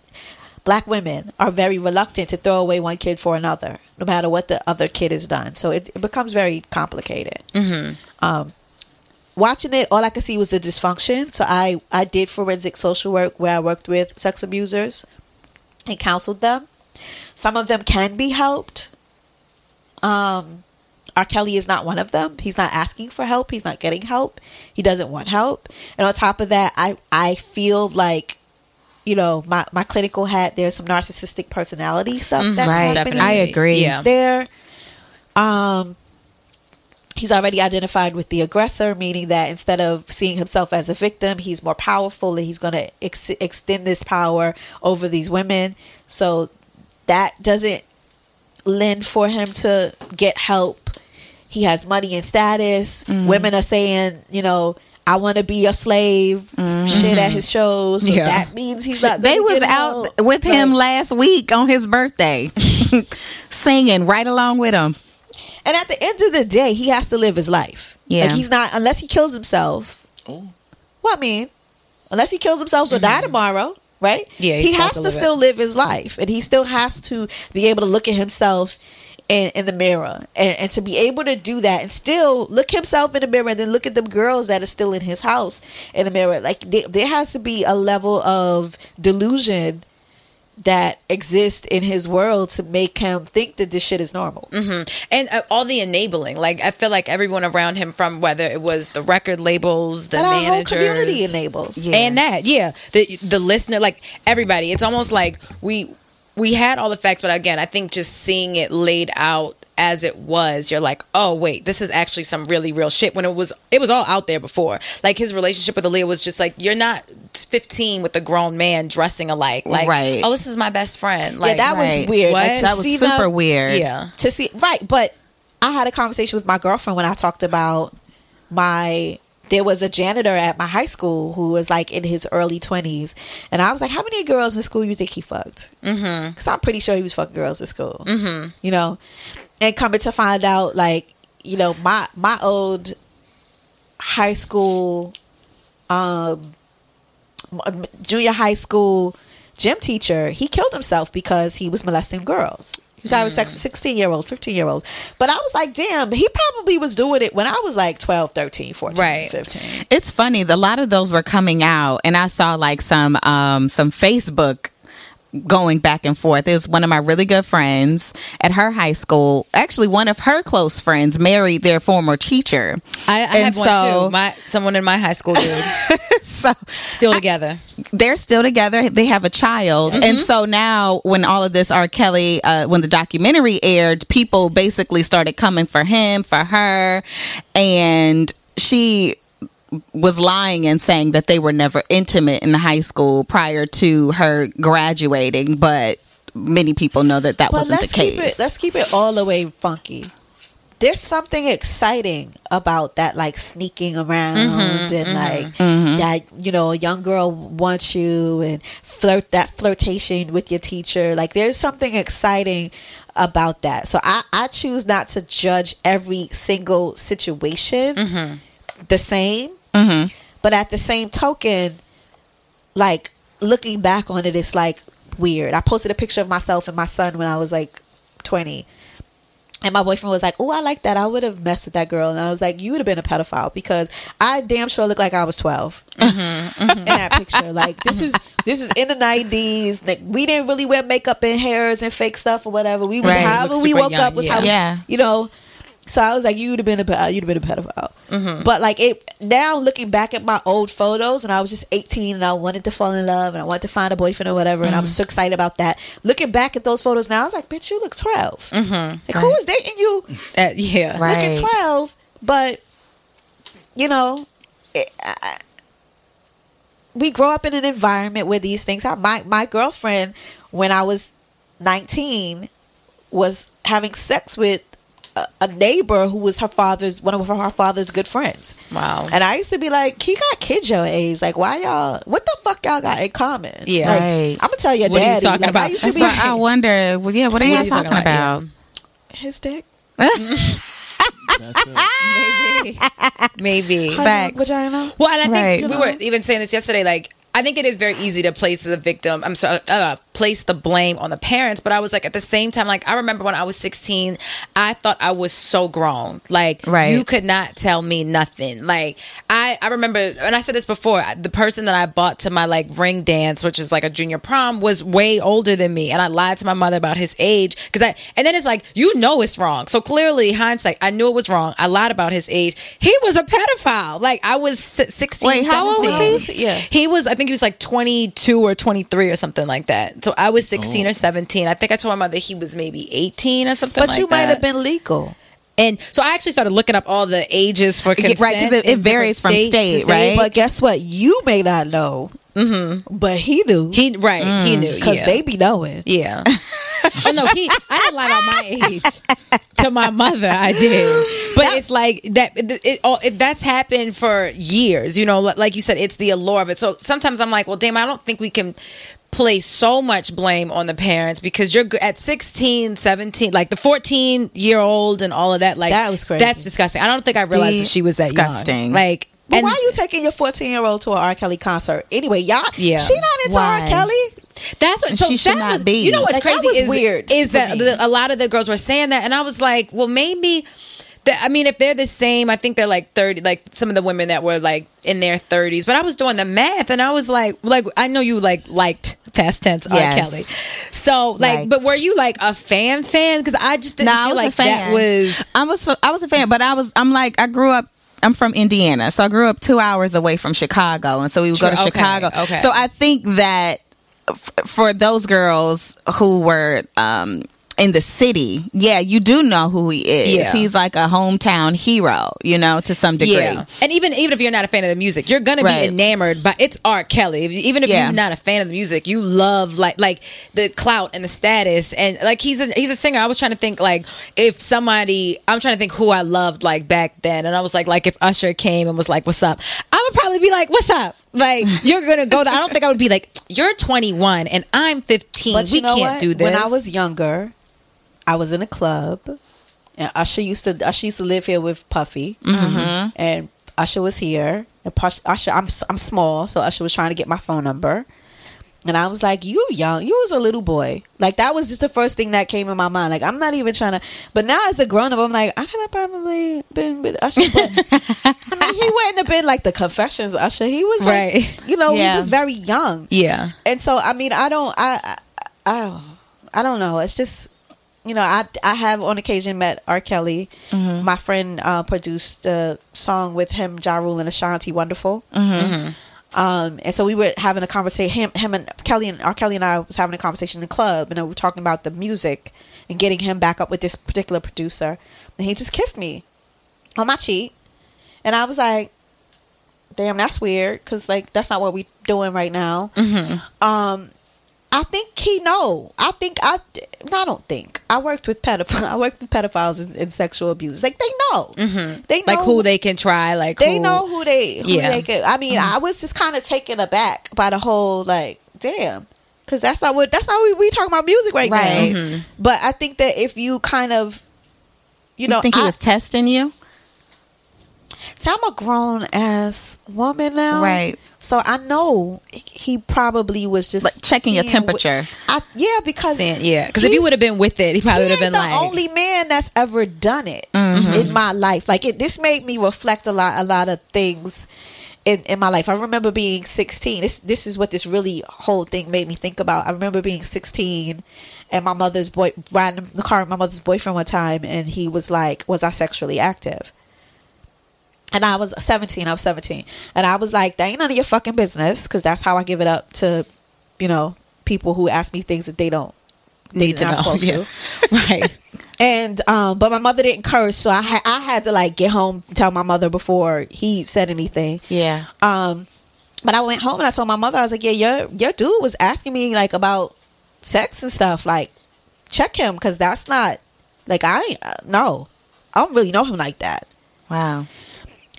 Black women are very reluctant to throw away one kid for another, no matter what the other kid has done. So it, it becomes very complicated Mm-hmm. um, watching it, all I could see was the dysfunction. So I, I did forensic social work where I worked with sex abusers and counseled them. Some of them can be helped. Um, R. Kelly is not one of them. He's not asking for help. He's not getting help. He doesn't want help. And on top of that, I, I feel like, you know, my, my clinical hat, there's some narcissistic personality stuff Mhm. that's Right. happening. Definitely. I agree. Yeah. There. Um, he's already identified with the aggressor, meaning that instead of seeing himself as a victim, he's more powerful and he's going to ex- extend this power over these women. So that doesn't lend for him to get help. He has money and status. Mm-hmm. Women are saying, you know, I want to be a slave. Shit at his shows. So Yeah. that means he's not. They was out help. with him last week on his birthday, singing right along with him. And at the end of the day, he has to live his life. Yeah. Like he's not unless he kills himself. Oh. Well, I mean, unless he kills himself or die tomorrow, right? Mm-hmm. Yeah, he has to to, live it. still live his life, and he still has to be able to look at himself in, in the mirror, and, and to be able to do that, and still look himself in the mirror, and then look at them girls that are still in his house in the mirror. Like there, there has to be a level of delusion that exists in his world to make him think that this shit is normal. hmm And uh, all the enabling, like I feel like everyone around him, from whether it was the record labels, the managers, community enables. and that, yeah, the the listener, like everybody. It's almost like we we had all the facts, but again, I think just seeing it laid out as it was, you're like, oh wait, this is actually some really real shit. When it was, it was all out there before. Like his relationship with Aaliyah was just like, you're not 15 with a grown man dressing alike. Like, Right. oh, this is my best friend. Like, yeah, that was weird. What? Like, That was super them- weird. Yeah. To see right, but I had a conversation with my girlfriend when I talked about my. There was a janitor at my high school who was like in his early twenties, and I was like, "How many girls in school you think he fucked?" Mm-hmm. Because I'm pretty sure he was fucking girls in school. Mm-hmm. You know, and coming to find out, like you know, my my old high school, um, junior high school gym teacher, he killed himself because he was molesting girls. He was having sex with 16 year olds, 15 year olds. But I was like, damn, he probably was doing it when I was like 12, 13, 14, Right. 15. It's funny. A lot of those were coming out, and I saw like some um some Facebook going back and forth. It was one of my really good friends at her high school. Actually, one of her close friends married their former teacher. I, I And have one too. My someone in my high school did. So Still together. they're still together. They have a child, and so now when all of this R. Kelly, uh, when the documentary aired, people basically started coming for him, for her, and she was lying and saying that they were never intimate in high school prior to her graduating, but many people know that that But wasn't the case. keep it let's keep it all the way funky. There's something exciting about that, like sneaking around Mm-hmm, and like that. You know, a young girl wants you and flirt that flirtation with your teacher. Like, there's something exciting about that. So I I choose not to judge every single situation Mm-hmm. the same. Mm-hmm. But at the same token, like looking back on it, it's like weird. I posted a picture of myself and my son when I was like 20. And my boyfriend was like, "Oh, I like that. I would have messed with that girl." And I was like, "You would have been a pedophile because I damn sure look like I was 12 mm-hmm, mm-hmm. in that picture. Like this is this is in the nineties. Like we didn't really wear makeup and hairs and fake stuff or whatever. We was Right. however we woke young, up was yeah. how Yeah. you know. So I was like, you'd have been a pe- you'd have been a pedophile. But like it now, looking back at my old photos when I was just eighteen and I wanted to fall in love and I wanted to find a boyfriend or whatever, and I was so excited about that. Looking back at those photos now, I was like, bitch, you look 12 Mm-hmm. Like who was dating you? Uh, yeah. Right. Looking twelve, but you know. It, I, we grow up in an environment where these things happen. My my girlfriend, when I was nineteen, was having sex with a, a neighbor who was her father's one of her father's good friends. Wow. And I used to be like, he got kids your age. Like, why y'all? What the fuck y'all got in common? Yeah. Like, Right. I'm gonna tell your What are you daddy. talking like, I about? used to be why I wonder. Well, yeah, what are See, you what are you talking talking about? about? his dick. That's it. Maybe. Facts. Vagina. Well, and I think Right. we were even saying this yesterday. Like, I think it is very easy to place the victim. I'm sorry, uh, place the blame on the parents. But I was like, at the same time, like I remember when I was 16, I thought I was so grown. Like, Right. you could not tell me nothing. Like, I I remember, and I said this before. The person that I bought to my like ring dance, which is like a junior prom, was way older than me, and I lied to my mother about his age because I. And then it's like, you know, it's wrong. So clearly, hindsight, I knew it was wrong. I lied about his age. He was a pedophile. Like I was 16. Wait, how old was he? Yeah. He was, I think he was like 22 or 23 or something like that. So I was 16 or 17. I think I told my mother he was maybe 18 or something But like you might have been legal. And so I actually started looking up all the ages for Yeah, consent. right, 'cause it- it varies from states. state, Say, right? But guess what? You may not know. Mm-hmm. But he knew. He right, he knew because yeah. they be knowing. Yeah. oh no, he. I didn't lie about my age to my mother. I did, but it's like that. It, it, all- it, that's happened for years. You know, like you said, it's the allure of it. So sometimes I'm like, well, damn, I don't think we can place so much blame on the parents because you're at 16 17 like the 14 year old and all of that like That was crazy. that's disgusting i don't think i realized that she was that Disgusting. young like But and why are you taking your 14 year old to an R. Kelly concert? Anyway, y'all, Yeah. she not into Why? R. Kelly. That's what so she should that not was, be. You know what's Like, that crazy was is weird is that me. a lot of the girls were saying that, and I was like, well, maybe. I mean, if they're the same, I think they're like thirty. Like some of the women that were like in their thirties, but I was doing the math, and I was like, like I know you like liked past tense R. Yes. Kelly, so like, Liked. but were you like a fan fan? Because I just didn't No, I feel was like a fan. that was I was I was a fan, but I was I'm like I grew up. I'm from Indiana, so I grew up two hours away from Chicago, and so we would go to okay, Chicago. okay. So I think that f- for those girls who were um, in the city, yeah, you do know who he is. Yeah. He's like a hometown hero, you know, to some degree. Yeah, and even even if you're not a fan of the music, you're gonna Right. be enamored. But it's R. Kelly. Even if Yeah. you're not a fan of the music, you love like like the clout and the status, and like he's a he's a singer. I was trying to think like if somebody, I'm trying to think who I loved like back then, and I was like like if Usher came and was like, "What's up?" I would probably be like, "What's up?" Like you're gonna go there. I don't think I would be like, "You're 21 and I'm 15. But we you know can't what? do this." When I was younger, I was in a club, and Usher used to Usher used to live here with Puffy, Mm-hmm. and Usher was here. And Usher, I'm I'm small, so Usher was trying to get my phone number, and I was like, "You young, you was a little boy." Like that was just the first thing that came in my mind. Like I'm not even trying to, but now as a grown up, I'm like, I could have probably been with Usher, but I mean, he wouldn't have been like the Confessions Usher. He was like, Right. you know, Yeah. he was very young yeah, and so I mean I don't I I I, I don't know it's just you know I I have on occasion met R. Kelly. My friend uh, produced a song with him Ja Rule and Ashanti Wonderful. Um and so we were having a conversation him him and Kelly and R. Kelly and I was having a conversation in the club and we were talking about the music and getting him back up with this particular producer. And he just kissed me on my cheek. And I was like damn that's weird because like that's not what we're doing right now. Um I think he know. I think I. No, I don't think. I worked with pedophiles. I worked with pedophiles and, and sexual abusers. Like they know. Mm-hmm. They know like who they can try. Like They who, know who they. Who Yeah. they can. I mean, I was just kind of taken aback by the whole like, damn, because that's not what that's not what we talking about music right, Right. now. But I think that if you kind of, you know, You think he I, was testing you? See, I'm a grown ass woman now, Right. So I know he probably was just Like checking your seeing what- temperature. I, yeah, because Saying, yeah, because if you would have been with it, he probably would have been the like, only man that's ever done it Mm-hmm. in my life. Like it, this made me reflect a lot, a lot of things in, in my life. I remember being 16. This this is what this really whole thing made me think about. I remember being 16 and my mother's boy riding in the car with my mother's boyfriend one time, and he was like, "Was I sexually active?" And I was 17. I was 17, and I was like, "That ain't none of your fucking business," because that's how I give it up to, you know, people who ask me things that they don't need to know. Yeah. to. right. And um, but my mother didn't curse, so I ha- I had to like get home and tell my mother before he said anything. Yeah. Um, but I went home and I told my mother I was like, yeah, your your dude was asking me like about sex and stuff. Like, check him because that's not like I uh, no. I don't really know him like that. Wow.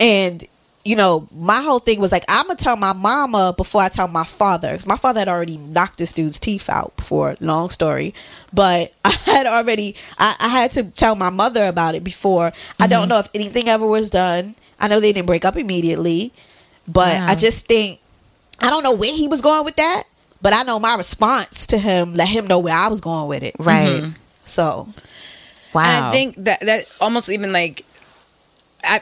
And you know, my whole thing was like, I'm gonna tell my mama before I tell my father, because my father had already knocked this dude's teeth out before. Long story, but I had already, I, I had to tell my mother about it before. I don't mm-hmm. know if anything ever was done. I know they didn't break up immediately, but Wow. I just think I don't know where he was going with that. But I know my response to him let him know where I was going with it. Right. So Wow. And I think that that almost even like at,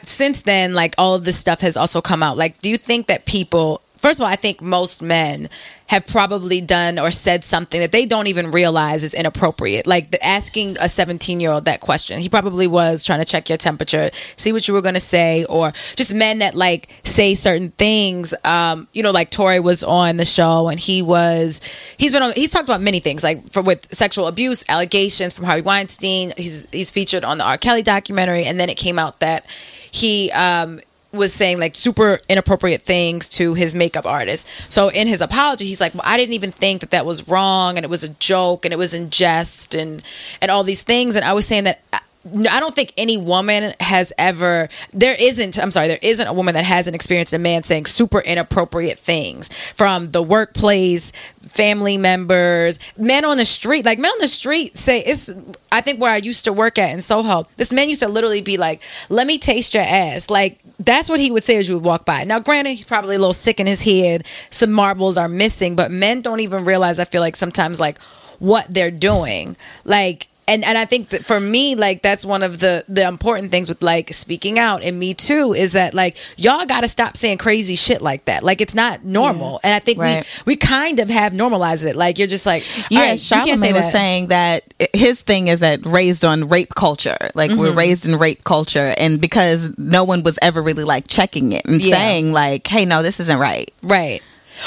since then, like all of this stuff has also come out. Like, do you think that people? First of all, I think most men have probably done or said something that they don't even realize is inappropriate. Like the, asking a 17 year old that question. He probably was trying to check your temperature, see what you were going to say, or just men that like say certain things. Um, you know, like Tori was on the show and he was, he's been on, he's talked about many things like for with sexual abuse allegations from Harvey Weinstein. He's, he's featured on the R. Kelly documentary. And then it came out that he, um, was saying like super inappropriate things to his makeup artist. So in his apology, he's like, "Well, I didn't even think that that was wrong, and it was a joke, and it was in jest, and and all these things." And I was saying that. I- don't think any woman has ever. There isn't. I'm sorry. There isn't a woman that hasn't experienced a man saying super inappropriate things from the workplace, family members, men on the street. Like men on the street say it's. I think where I used to work at in Soho, this man used to literally be like, "Let me taste your ass." Like that's what he would say as you would walk by. Now, granted, he's probably a little sick in his head. Some marbles are missing, but men don't even realize. I feel like sometimes like what they're doing, like. And, and I think that for me, like that's one of the the important things with like speaking out and me too is that like y'all got to stop saying crazy shit like that. Like it's not normal. And I think Right. we we kind of have normalized it. Like you're just like Yeah, right, you can't say was that. saying that his thing is that raised on rape culture. Like Mm-hmm. we're raised in rape culture, and because no one was ever really like checking it and Yeah. saying like, "Hey, no, this isn't right." Right.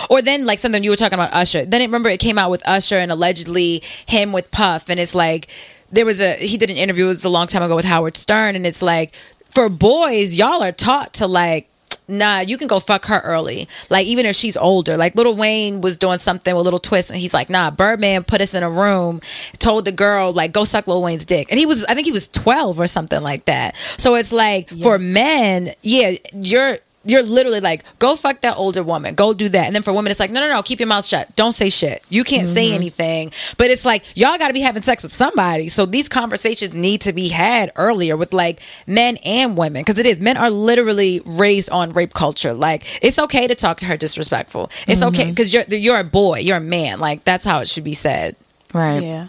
Or then like something you were talking about Usher. Then it, remember it came out with Usher and allegedly him with Puff, and it's like there was a he did an interview it was a long time ago with Howard Stern, and it's like for boys y'all are taught to like. Nah, you can go fuck her early. Like even if she's older. Like Little Wayne was doing something with Little Twist, and he's like, "Nah." Birdman put us in a room, told the girl like, "Go suck Lil Wayne's dick," and he was, I think he was twelve or something like that. So it's like for men, yeah, you're you're literally like, go fuck that older woman, go do that. And then for women, it's like, no, no, no, keep your mouth shut. Don't say shit. You can't say mm-hmm. anything. But it's like, y'all got to be having sex with somebody. So these conversations need to be had earlier with like men and women. Cause it is, men are literally raised on rape culture. Like, it's okay to talk to her disrespectful. It's okay. Mm-hmm. Cause you're, you're a boy, you're a man. Like, that's how it should be said. Right. Yeah.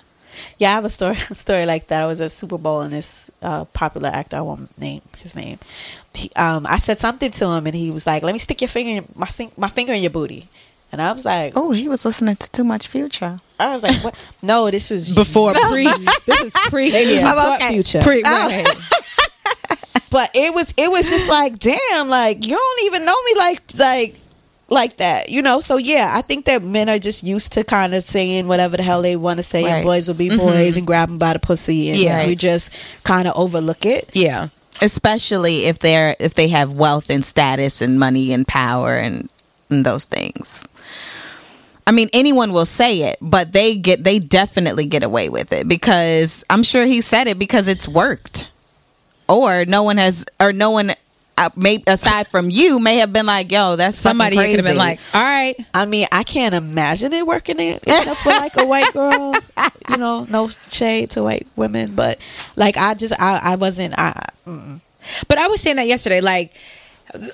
Yeah, I have a story a story like that. I was at Super Bowl and this uh, popular actor, I won't name his name. He, um, I said something to him and he was like, "Let me stick your finger in my stink, my finger in your booty." And I was like, Oh, he was listening to too much Future. I was like, "What? No, this is Before pre, this is pre, Maybe I Oh, taught okay. future." pre, right. but it was it was just like, damn, like you don't even know me like like like that, you know. So yeah, I think that men are just used to kind of saying whatever the hell they want to say, Right. and boys will be mm-hmm. boys and grab them by the pussy, and Yeah. we just kind of overlook it. Yeah. Especially if they're if they have wealth and status and money and power and, and those things. I mean, anyone will say it, but they get they definitely get away with it because I'm sure he said it because it's worked, or no one has, or no one, may, aside from you, may have been like, "Yo, that's Somebody fucking could have been like, all right. I mean, I can't imagine it working it except for like a white girl. You know, no shade to white women, but like I just I I wasn't I mm. But I was saying that yesterday, like.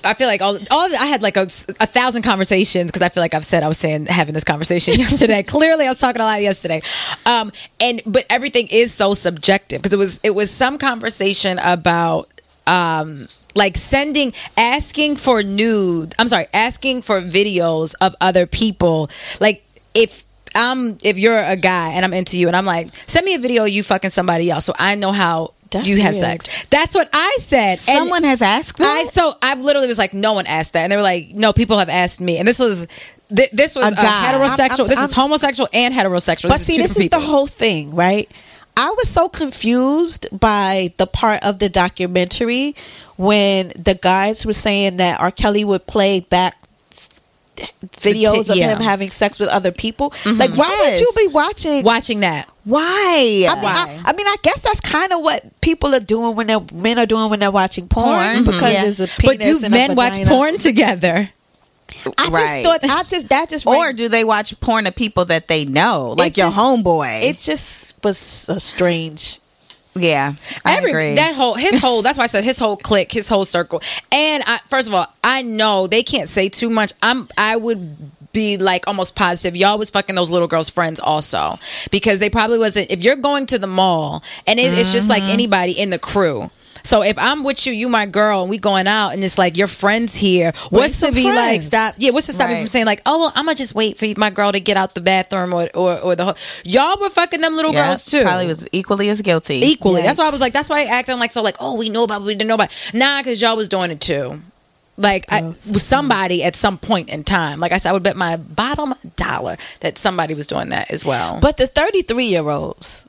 I feel like all, all I had like a, a thousand conversations because I feel like I've said I was saying having this conversation yesterday. Clearly, I was talking a lot yesterday, um, and but everything is so subjective because it was it was some conversation about um, like sending asking for nude. I'm sorry, asking for videos of other people. Like if I'm if you're a guy and I'm into you and I'm like send me a video of you fucking somebody else so I know how That's you have weird. sex. That's what I said. And Someone has asked that. I so I literally was like, no one asked that, and they were like, no, people have asked me, and this was. th- This was A a heterosexual. I'm- I'm- this is I'm- homosexual and heterosexual. But This see, this is different the whole thing, right? I was so confused by the part of the documentary when the guys were saying that R. Kelly would play back videos of yeah. him having sex with other people. Mm-hmm. Like, why would you be watching? Watching that. Why? I mean, I, I mean, I guess that's kind of what people are doing when they're men are doing when they're watching porn, Porn, mm-hmm. because yeah. there's a penis But do men watch porn together? I just thought I just that just or rang- do they watch porn of people that they know, like It your just- homeboy? it just was a strange. yeah, I Every agree. that whole his whole that's why I said his whole clique, his whole circle. And I, first of all, I know they can't say too much. I'm I would be like almost positive y'all was fucking those little girls' friends also because they probably wasn't. If you're going to the mall and it, it's just Mm-hmm. like anybody in the crew. So if I'm with you, you my girl, and we going out, and it's like your friends here. What's to some be like stop? Yeah, what's to stop me from saying like, oh, well, I'm gonna just wait for my girl to get out the bathroom or or, or the ho- y'all were fucking them little Yeah, girls too. Probably was equally as guilty. equally. Yeah. That's why I was like, that's why I acting like so like, oh, we know about, it, we didn't know about. Nah, because y'all was doing it too. Like I, with somebody at some point in time. Like I said, I would bet my bottom dollar that somebody was doing that as well. But the 33 year olds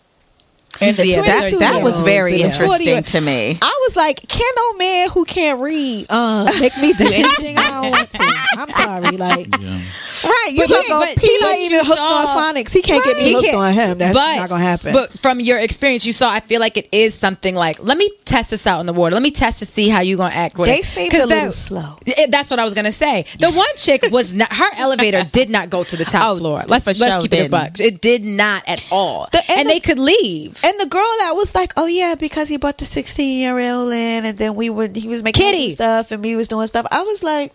and the Yeah, that- that was very and interesting to me. I was like, can no man who can't read uh, make me do anything I don't want to? I'm sorry, like Yeah. Right, you But- can but- go but- pee. he not even hooked saw- on phonics. He can't get me hooked can't- on him. That's but- not gonna happen. But from your experience, you saw. I feel like it is something like, let me test this out in the water. Let me test to see how you gonna act with They it. seemed 'Cause a little that- slow. it- that's what I was gonna say. The one chick was not. Her elevator did not go to the top Oh, floor. Let's let's sure keep it a didn't. buck. It did not at all. The- and and the- they could leave. And the girl that was like, "Oh yeah, because he brought the sixteen year old in, and then we would he was making Kitty. stuff, and we was doing stuff." I was like,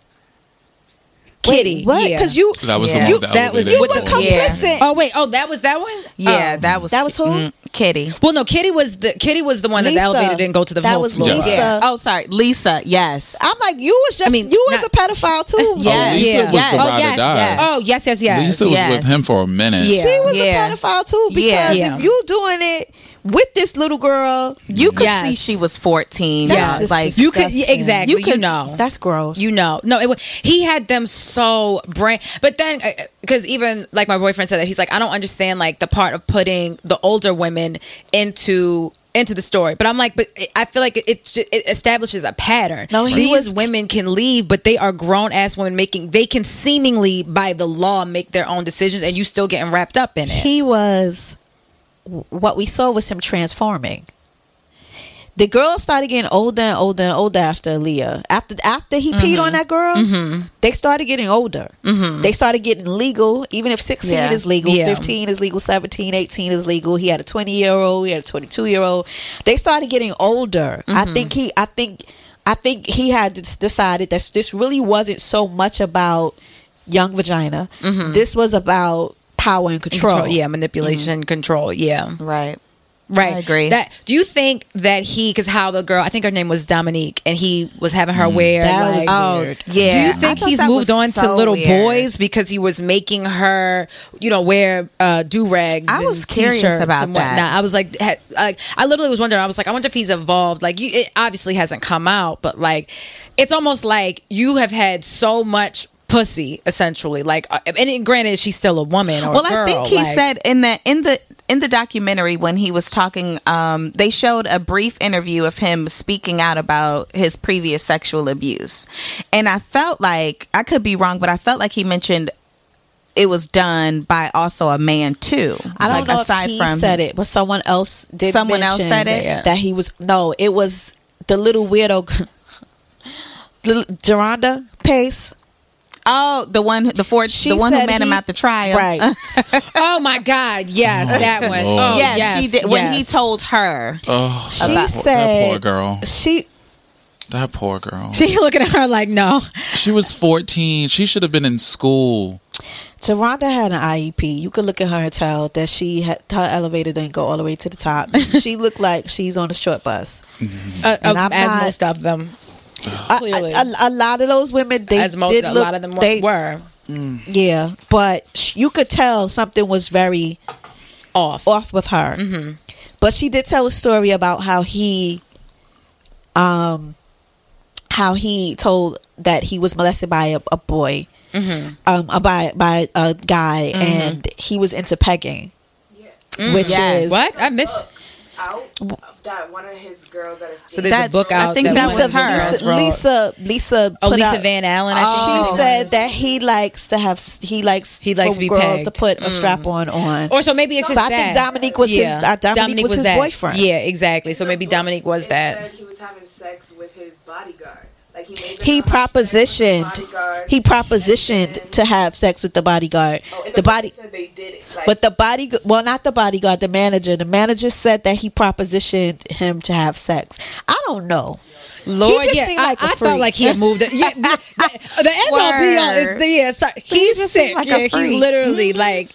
Wait, Kitty, what? yeah. Because you That was Yeah. the You- one with that was- elevator you were with the- going. Yeah. complicit. Oh wait, oh that was that one. Yeah, Oh. that was That was who? mm, Kitty. Well, no, Kitty was the Kitty was the one that the elevator didn't go to the That whole was floor. Lisa. Yeah. Oh, sorry, Lisa. Yes. I'm like, you was just I mean, you was a pedophile too. Yeah. Oh, Lisa Yeah. was Yes. the Oh ride or yes, die. yes. oh yes, yes, yes. Lisa was with him for a minute. Yeah. She was Yeah. a pedophile too because Yeah. Yeah. if you doing it with this little girl, You could Yes. see she was 14. Yeah. just Like, You could exactly. You, You could- know. that's gross. You know, no, it was, he had them so brain. But then, uh, uh, because even like my boyfriend said that he's like, I don't understand like the part of putting the older women into into the story. But I'm like, but I feel like it it, ju- it establishes a pattern. No, he these was- women can leave, but they are grown ass women making. They can seemingly by the law make their own decisions, and you still getting wrapped up in it. he was what we saw was him transforming. The girl started getting older and older and older after Aaliyah. After after he peed Mm-hmm. on that girl, they started getting older. They started getting legal, even if 16 Yeah. is legal, Yeah. 15 is legal, 17, 18 is legal. He had a 20 year old, he had a 22 year old. They started getting older. Mm-hmm. I think he, I think, I think he had decided that this really wasn't so much about young vagina. This was about power and control. Control, yeah, manipulation, and control, yeah. right. Right. I agree. That do you think that he because how the girl I think her name was Dominique and he was having her wear That like was Oh, yeah. do you think he's moved was on to little weird. boys because he was making her, you know, wear uh, do rags? I was and curious t-shirts about and whatnot. that. I was like, ha- like, I literally was wondering. I was like, I wonder if he's evolved. Like, you, it obviously hasn't come out, but like, it's almost like you have had so much pussy, essentially. Like, uh, and it- granted, she's still a woman. Or well, a girl, I think he like- said in the in the in the documentary when he was talking, um, they showed a brief interview of him speaking out about his previous sexual abuse, and I felt like I could be wrong, but I felt like he mentioned it was done by also a man too. I don't like, know if he said his- it, but someone else did. Someone else said it? That he was. No, it was the little weirdo, little Jerhonda Pace. Oh, the one, the four, She the one who said met him at the trial, Right. Oh my God! Yes, that one. Lord. Oh yeah, yes, she did when he told her. Oh, She that said that poor girl. She That poor girl. She looking at her like, no. She was 14. She should have been in school. Jerhonda had an IEP. You could look at her and tell that she had her elevator didn't go all the way to the top. she looked like she's on a short bus. Uh, And uh, I'm as not- most of them, A- Clearly. a, a, a lot of those women, they as most, did a look. lot of them they, were yeah, but you could tell something was very off. off with her. Mm-hmm. But she did tell a story about how he, um, how he told that he was molested by a, a boy, Mm-hmm. um, by by a guy, and he was into pegging, which Yes. is What I miss? Out that one of his girls at his So there's a book out. I think that that one was of her. girls Lisa. Lisa, Lisa, Oh, Lisa out- Van Allen. I She think it said was. that he likes to have he likes He likes to be girls to pegged. Mm. put a strap on on. Or so maybe it's So just I think. Dominique was his- uh, Dominique was his that. boyfriend. Yeah, exactly. So maybe Dominique was It that. said he was having sex with his bodyguard. Like he made he have sex with his propositioned he propositioned to have sex with the bodyguard. Oh, and The book body said they did it. Like, but the body well not the bodyguard, the manager. The manager said that he propositioned him to have sex. I don't know. Lord, just yeah, seemed I, like a I freak. felt like he had moved. It. Yeah, the, the, the end all be all is the, yeah. Sorry, he's just sick. like yeah, he's. Literally like.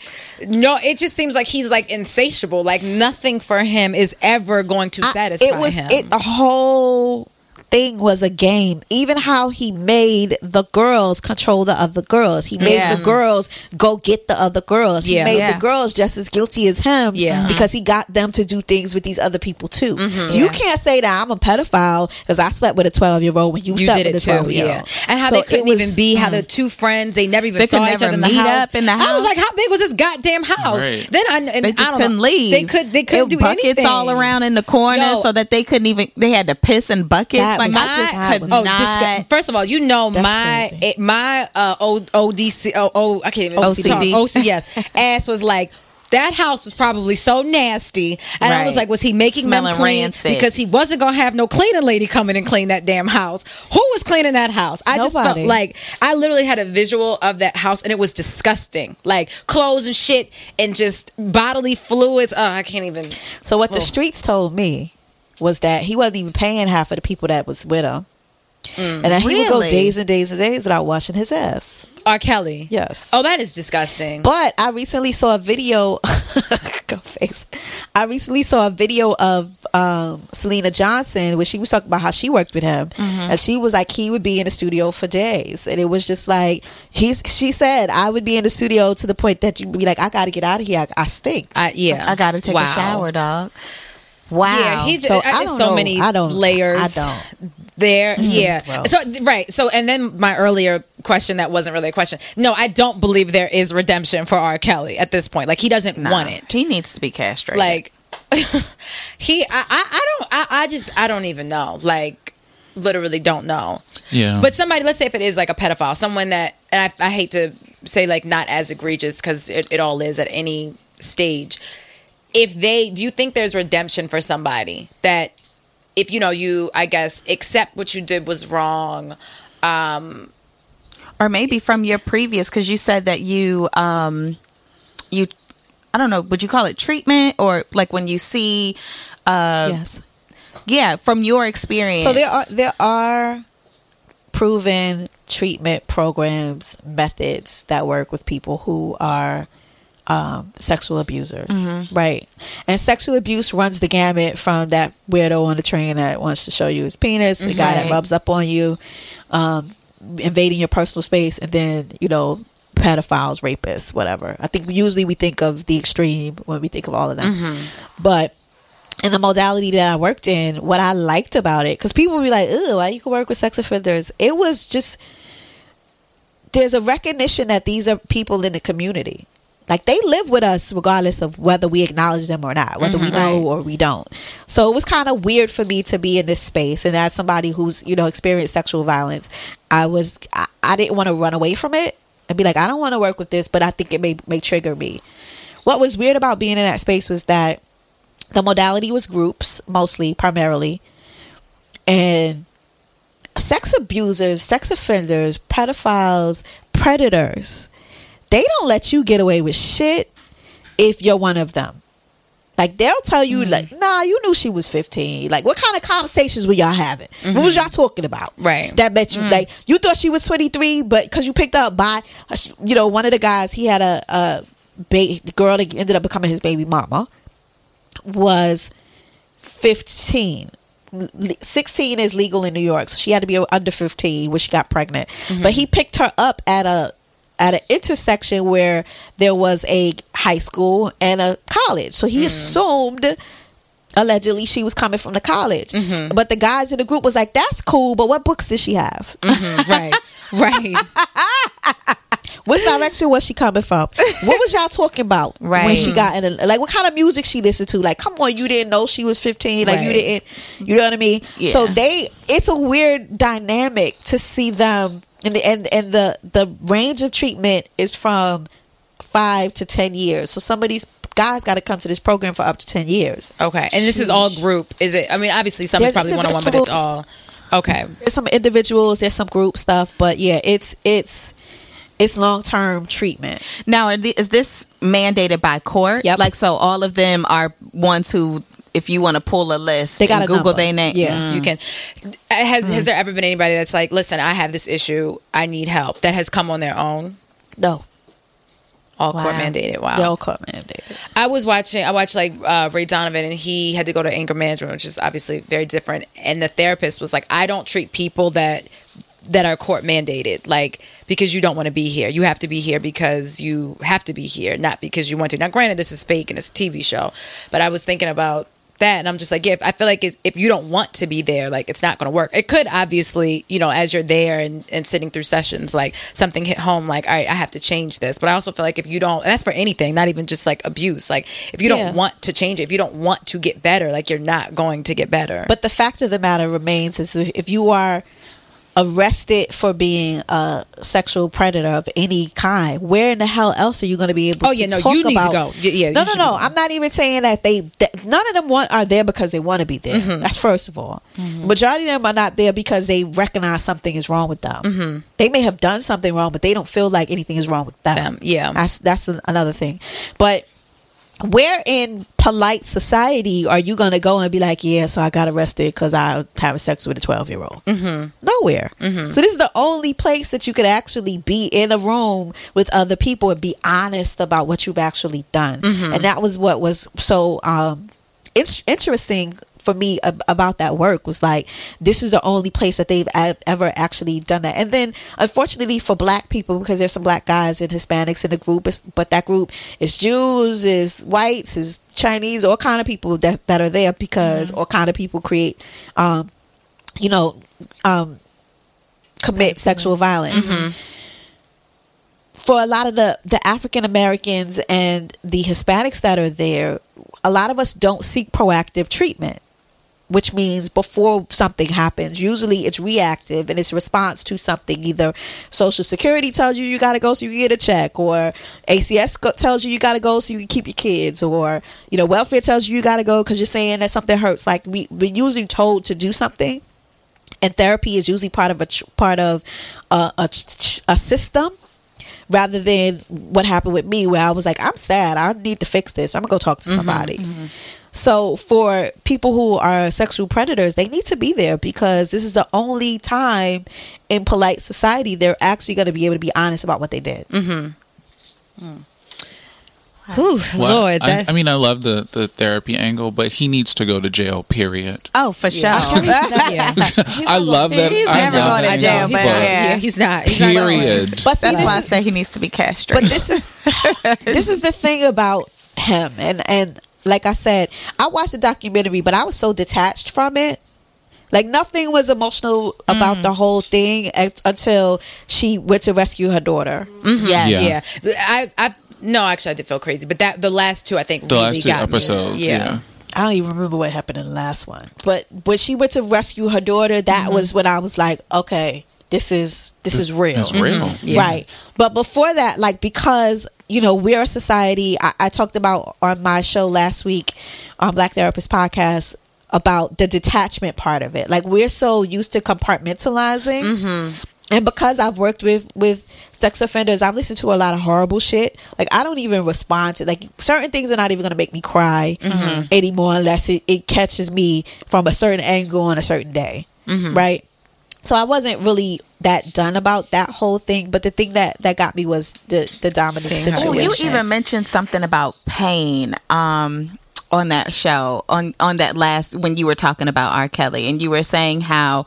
No, it just seems like he's like insatiable. Like nothing for him is ever going to I- satisfy it was him. it the whole thing was a game even how he made the girls control the other girls he made Yeah. the girls go get the other girls Yeah. he made Yeah. the girls just as guilty as him Yeah. Mm-hmm. because he got them to do things with these other people too so you can't say that i'm a pedophile because i slept with a 12 year old when you, you slept did with it a too, 12 year yeah. old And how So they couldn't was- even be, how the two friends they never even They could saw each never other in the house. up in the house. I was like, how big was this goddamn house? Right. Then I and They just I don't couldn't know, leave. They could they couldn't It- do buckets anything all around in the corner, Yo. so that they couldn't even. They had to piss in buckets. That like was- I that just was- could Oh, not. disgu- first of all, you know my crazy. it, my uh, O- ODC oh, oh I can't even OCD. talk. OCS ass was like that house was probably so nasty, and I was like, was he making Smelling them clean rancid. because he wasn't gonna have no cleaning lady come in and clean that damn house? Who was cleaning that house? I just felt like I literally had a visual of that house, and it was disgusting, like clothes and shit, and just bodily fluids. Oh, I can't even. so what the Oh. streets told me was that he wasn't even paying half of the people that was with him Mm. and that he would go days and days and days without washing his ass R. Kelly. yes Oh, that is disgusting. But I recently saw a video. go face. I recently saw a video of um, Selena Johnson where she was talking about how she worked with him, Mm-hmm. and she was like he would be in the studio for days, and it was just like he's. She said I would be in the studio to the point that you'd be like, I got to get out of here. I, I stink. I, yeah, I got to take Wow. a shower, dog. Wow. Yeah, he just, So I I don't so know. many I don't- layers. I don't. There, mm-hmm. yeah. gross. So right. So and then my earlier question that wasn't really a question. No, I don't believe there is redemption for R. Kelly at this point. Like he doesn't Nah, want it. He needs to be castrated. Like he, I, I, I don't, I, I just, I don't even know. Like literally don't know. Yeah. But somebody, let's say if it is like a pedophile, someone that, and I, I hate to say like not as egregious because it, it all is at any stage. If they, do you think there's redemption for somebody? That, if you know you, I guess, accept what you did was wrong, um, or maybe from your previous because you said that you um you i don't know would you call it treatment? Or like when you see uh yes. yeah from your experience. So there are there are proven treatment programs methods that work with people who are um, sexual abusers, right? And sexual abuse runs the gamut from that weirdo on the train that wants to show you his penis, the guy that rubs up on you, um, invading your personal space, and then you know pedophiles, rapists, whatever. I think usually we think of the extreme when we think of all of them, but in the modality that I worked in, what I liked about it, because people would be like, "Ooh, why you can work with sex offenders?" It was just there's a recognition that these are people in the community. Like they live with us regardless of whether we acknowledge them or not, whether we mm-hmm. know or we don't. So it was kind of weird for me to be in this space, and as somebody who's you know experienced sexual violence, I was I, I didn't want to run away from it and be like, I don't want to work with this, but I think it may may trigger me. What was weird about being in that space was that the modality was groups mostly primarily and sex abusers sex offenders pedophiles predators they don't let you get away with shit if you're one of them. Like they'll tell you mm-hmm. like nah you knew she was 15 like what kind of conversations were y'all having? What was mm-hmm. y'all talking about? Right. that bet you mm. like you thought she was 23 but because you picked up by you know one of the guys he had a, a ba- girl that ended up becoming his baby mama was 15 16 is legal in new york so she had to be under 15 when she got pregnant. Mm-hmm. But he picked her up at a at an intersection where there was a high school and a college so he hmm. assumed allegedly she was coming from the college mm-hmm. but the guys in the group was like that's cool but what books did she have mm-hmm. right, right. Which direction was she coming from? What was y'all talking about right. when she got in? A, like, what kind of music she listened to? Like, come on, you didn't know she was fifteen. Like, you didn't. You know what I mean? Yeah. So they, it's a weird dynamic to see them, and the and and the the range of treatment is from five to ten years. So some of these guys got to come to this program for up to ten years. Okay, and this is all group. Is it? I mean, obviously some is There's probably one on one, but it's all okay. There's some individuals, there's some group stuff, but yeah, it's it's it's long term treatment. Now, is this mandated by court? Yep. Like, so all of them are ones who, if you want to pull a list, They got and a Google their name. Yeah. You mm. can. Uh, has has mm-hmm. there ever been anybody that's like, listen, I have this issue, I need help, that has come on their own, No, all court mandated? Wow. they're all court mandated. I was watching. I watched like uh, Ray Donovan, and he had to go to anger management, which is obviously very different. And the therapist was like, "I don't treat people that that are court mandated, like because you don't want to be here. You have to be here because you have to be here, not because you want to." Now, granted, this is fake and it's a TV show, but I was thinking about that, and I'm just like, yeah, I feel like if if you don't want to be there, like it's not going to work. It could obviously, you know, as you're there and, and sitting through sessions, like something hit home, like, all right, I have to change this. But I also feel like if you don't, and that's for anything, not even just like abuse. Like if you Yeah. don't want to change it, if you don't want to get better, like you're not going to get better. But the fact of the matter remains is if you are arrested for being a sexual predator of any kind, where in the hell else are you going to be able Oh, to yeah, no, you need to go. Yeah, no, no, no. go. I'm not even saying that they that none of them want are there because they want to be there. Mm-hmm. That's first of all. Majority of them are not there because they recognize something is wrong with them. Mm-hmm. They may have done something wrong, but they don't feel like anything is wrong with them. Them, yeah. That's that's another thing. But where in polite society are you going to go and be like, yeah, so I got arrested because I having sex with a 12 year old? Mm-hmm. Nowhere. So this is the only place that you could actually be in a room with other people and be honest about what you've actually done. And that was what was so um, it's interesting for me ab- about that work was like this is the only place that they've a- ever actually done that. And then unfortunately for black people because there's some black guys and hispanics in the group but that group is jews is whites is chinese all kind of people that, that are there because all kind of people create um you know um commit sexual violence. For a lot of the the African Americans and the Hispanics that are there, a lot of us don't seek proactive treatment, which means before something happens, usually it's reactive and it's response to something. Either Social Security tells you you got to go so you get a check, or ACS tells you you got to go so you can keep your kids, or you know welfare tells you you got to go because you're saying that something hurts. Like we we're usually told to do something and therapy is usually part of a tr- part of uh, a, a, a system rather than what happened with me where I was like I'm sad I need to fix this I'm gonna go talk to mm-hmm, somebody mm-hmm. So for people who are sexual predators they need to be there because this is the only time in polite society they're actually going to be able to be honest about what they did mm-hmm. mm. Whew, Well, Lord, I, that, I mean, I love the, the therapy angle, but he needs to go to jail. Period. Oh, for sure. yeah. I love that. He's I never going to jail, angle, but yeah. yeah, he's not. He's not. Period. but see That's this why I say he needs to be castrated. But this is this is the thing about him, and and like I said, I watched the documentary, but I was so detached from it. Like nothing was emotional about the mm. whole thing ex- until she went to rescue her daughter. Mm-hmm. yes. Yeah. Yeah, I, I, no, actually, I did feel crazy, but that the last two, I think, The really last two got me. episodes. Yeah. I don't even remember what happened in the last one, but when she went to rescue her daughter, that mm-hmm. was when I was like, okay, this is this, is real. It's real. Mm-hmm. Yeah. Right. But before that, like because, you know, we're a society I, I talked about on my show last week on Black Therapist Podcast about the detachment part of it. Like we're so used to compartmentalizing. Mm-hmm. And because I've worked with with sex offenders, I've listened to a lot of horrible shit. Like I don't even respond to like certain things are not even gonna make me cry mm-hmm. anymore unless it, it catches me from a certain angle on a certain day. Mm-hmm. Right? So I wasn't really that done about that whole thing, but the thing that that got me was the the Dominique Seeing her. Oh, situation. you even mentioned something about pain um, on that show on on that last when you were talking about R. Kelly, and you were saying how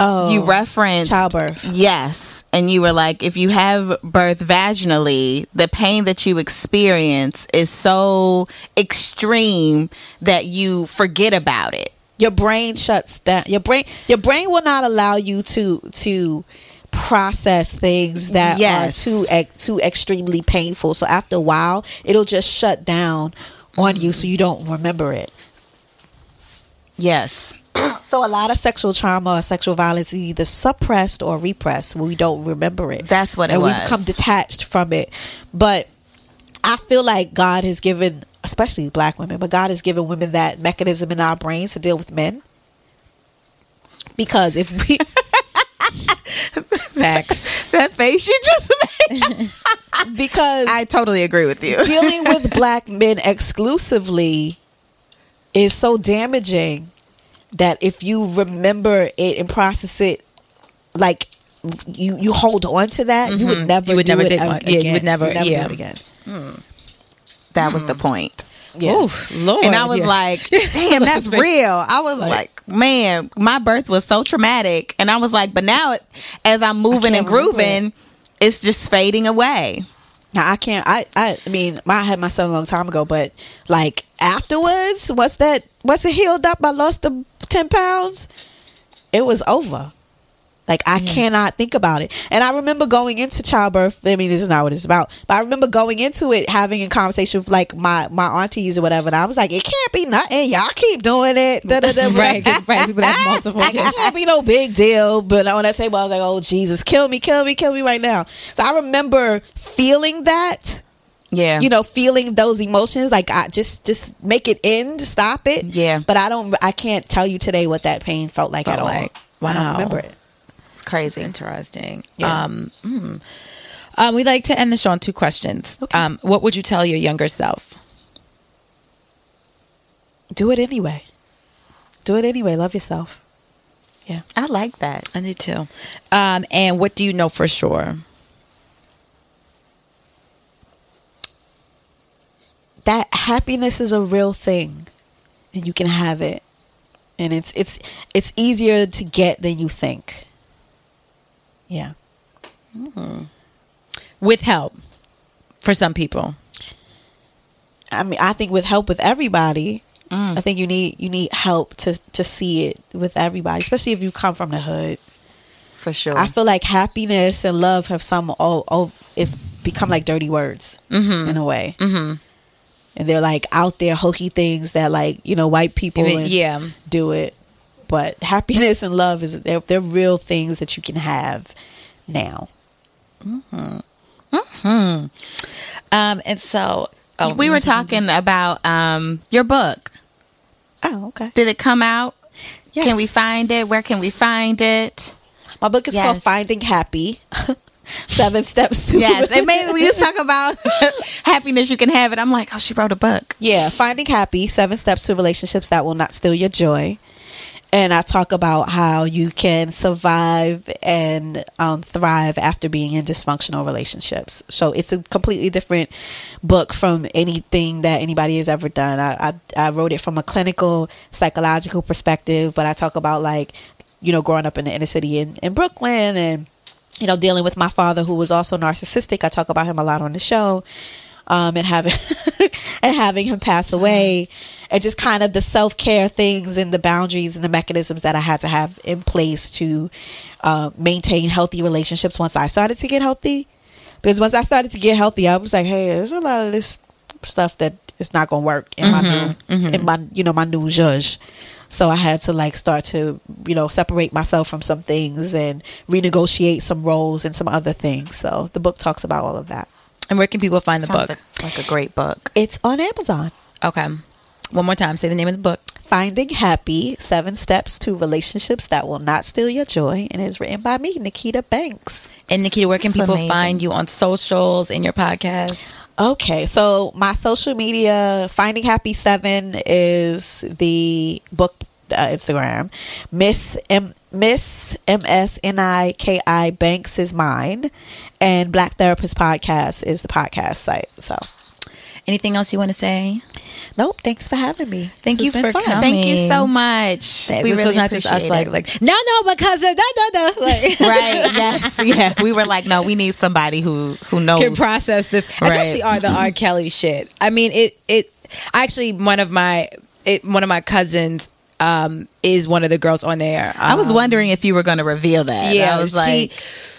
oh, you referenced childbirth. Yes, and you were like, if you have birth vaginally, the pain that you experience is so extreme that you forget about it. Your brain shuts down. Your brain your brain will not allow you to to process things that Yes. are too too extremely painful. So after a while, it'll just shut down on you, so you don't remember it. Yes. So a lot of sexual trauma or sexual violence is either suppressed or repressed when we don't remember it. That's what it and we become detached from it. But I feel like God has given, especially black women, but God has given women that mechanism in our brains to deal with men. Because if we Facts. That face you just made. because I totally agree with you. dealing with black men exclusively is so damaging that if you remember it and process it like you you hold on to that you would never Mm-hmm. You would do never it take a- one. Yeah, you again. would never- do yeah. it again That was the mm-hmm. point. yeah Oof, Lord. And I was yeah. like, damn, that's real. I was like, man, my birth was so traumatic. And I was like, but now it, as I'm moving and can't remember grooving, it's just fading away. now i can't i i, I mean i had my son a long time ago but like afterwards once that once it healed up i lost the 10 pounds it was over Like I cannot think about it. And I remember going into childbirth. I mean, this is not what it's about. But I remember going into it, having a conversation with like my my aunties or whatever. And I was like, it can't be nothing. Y'all keep doing it. Da, da, da, right, right. People have multiple Like, it can't be no big deal. But on that table, I was like, oh Jesus, kill me, kill me, kill me right now. So I remember feeling that. Yeah. You know, feeling those emotions, like I just just make it end, stop it. Yeah. But I don't, I can't tell you today what that pain felt like Felt at all. like, I don't wow. remember it. It's crazy. Interesting. Yeah. Um, mm. um, we like to end the show on two questions. Um, what would you tell your younger self? Do it anyway. Do it anyway. Love yourself. Yeah. I like that. I do too. Um, and what do you know for sure? That happiness is a real thing, and you can have it, and it's it's it's easier to get than you think. Yeah. Mm. With help for some people. I mean, I think with help with everybody, mm. I think you need you need help to to see it with everybody, especially if you come from the hood. For sure. I feel like happiness and love have some oh oh it's become like dirty words mm-hmm. in a way, mm-hmm. and they're like out there hokey things that like you know white people yeah. do it, but happiness and love is they're, they're real things that you can have now. Mhm. Mhm. Um, and so oh, we were talking about um, your book. Oh, okay. Did it come out? Yes. Can we find it? Where can we find it? My book is called Finding Happy. Seven steps to Yes, and maybe we just talk about happiness. You can have it. I'm like, oh, she wrote a book. Yeah, Finding Happy, Seven Steps to Relationships That Will Not Steal Your Joy. And I talk about how you can survive and um, thrive after being in dysfunctional relationships. So it's a completely different book from anything that anybody has ever done. I, I, I wrote it from a clinical, psychological perspective, but I talk about like, you know, growing up in the inner city in, in Brooklyn and, you know, dealing with my father who was also narcissistic. I talk about him a lot on the show um, and having and having him pass away, and just kind of the self care things and the boundaries and the mechanisms that I had to have in place to uh, maintain healthy relationships. Once I started to get healthy, because once I started to get healthy, I was like, hey, there's a lot of this stuff that is not going to work in my new in my you know my new judge. So I had to like start to you know separate myself from some things and renegotiate some roles and some other things. So the book talks about all of that. And where can people find the Sounds book? like, like a great book. It's on Amazon. Okay. One more time. Say the name of the book. Finding Happy Seven Steps to Relationships That Will Not Steal Your Joy. And it's written by me, Nikita Banks. And Nikita, where can That's people amazing. find you on socials in your podcast? Okay, so my social media, Finding Happy Seven is the book uh, Instagram. Miss M Miss M S N I K I Banks is mine, and Black Therapist Podcast is the podcast site. So, Anything else you want to say? nope. Thanks for having me. Thank This you for fun. coming. Thank you so much. That we this really was not just us appreciate like like no no because of da da da like right. Yes. Yeah. We were like, no, we need somebody who who knows. can process this. Right. Especially are the R. Kelly shit. I mean, it it actually one of my it one of my cousins. Um, is one of the girls on there. I was Um, wondering if you were going to reveal that. yeah, I was she- like,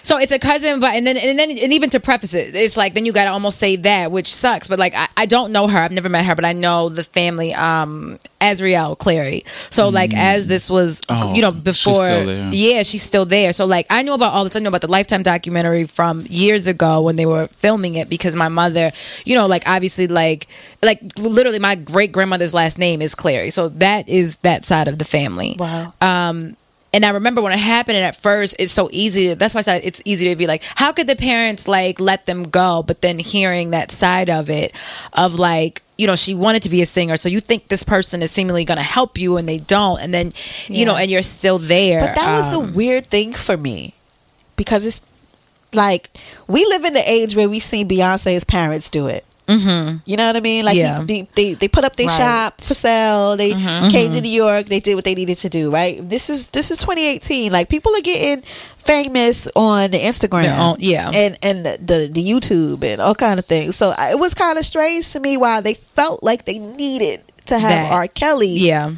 so it's a cousin, but and then and then and even to preface it, it's like then you gotta almost say that, which sucks. But like I, I don't know her, I've never met her, but I know the family, um, Azriel Clary. So like as this was, Oh, you know, she's before, still there. yeah, she's still there. So like I knew about all this. I knew about the Lifetime documentary from years ago when they were filming it because my mother, you know, like obviously like like literally my great grandmother's last name is Clary, so that is that side of the family. Wow. Um, and I remember when it happened, and at first it's so easy. That's why I said it's easy to be like, how could the parents like let them go? But then hearing that side of it, of like, you know, she wanted to be a singer, so you think this person is seemingly going to help you, and they don't, and then you know, and you're still there. But that was Um, the weird thing for me because it's like we live in the age where we've seen Beyonce's parents do it. Mm-hmm. You know what I mean? Like Yeah. they, they they put up their Right. shop for sale. They came to New York. They did what they needed to do. Right. This is this is 2018. Like people are getting famous on the Instagram. Own- yeah. And and the, the the YouTube and all kind of things. So it was kind of strange to me why they felt like they needed to have That. R. Kelly yeah.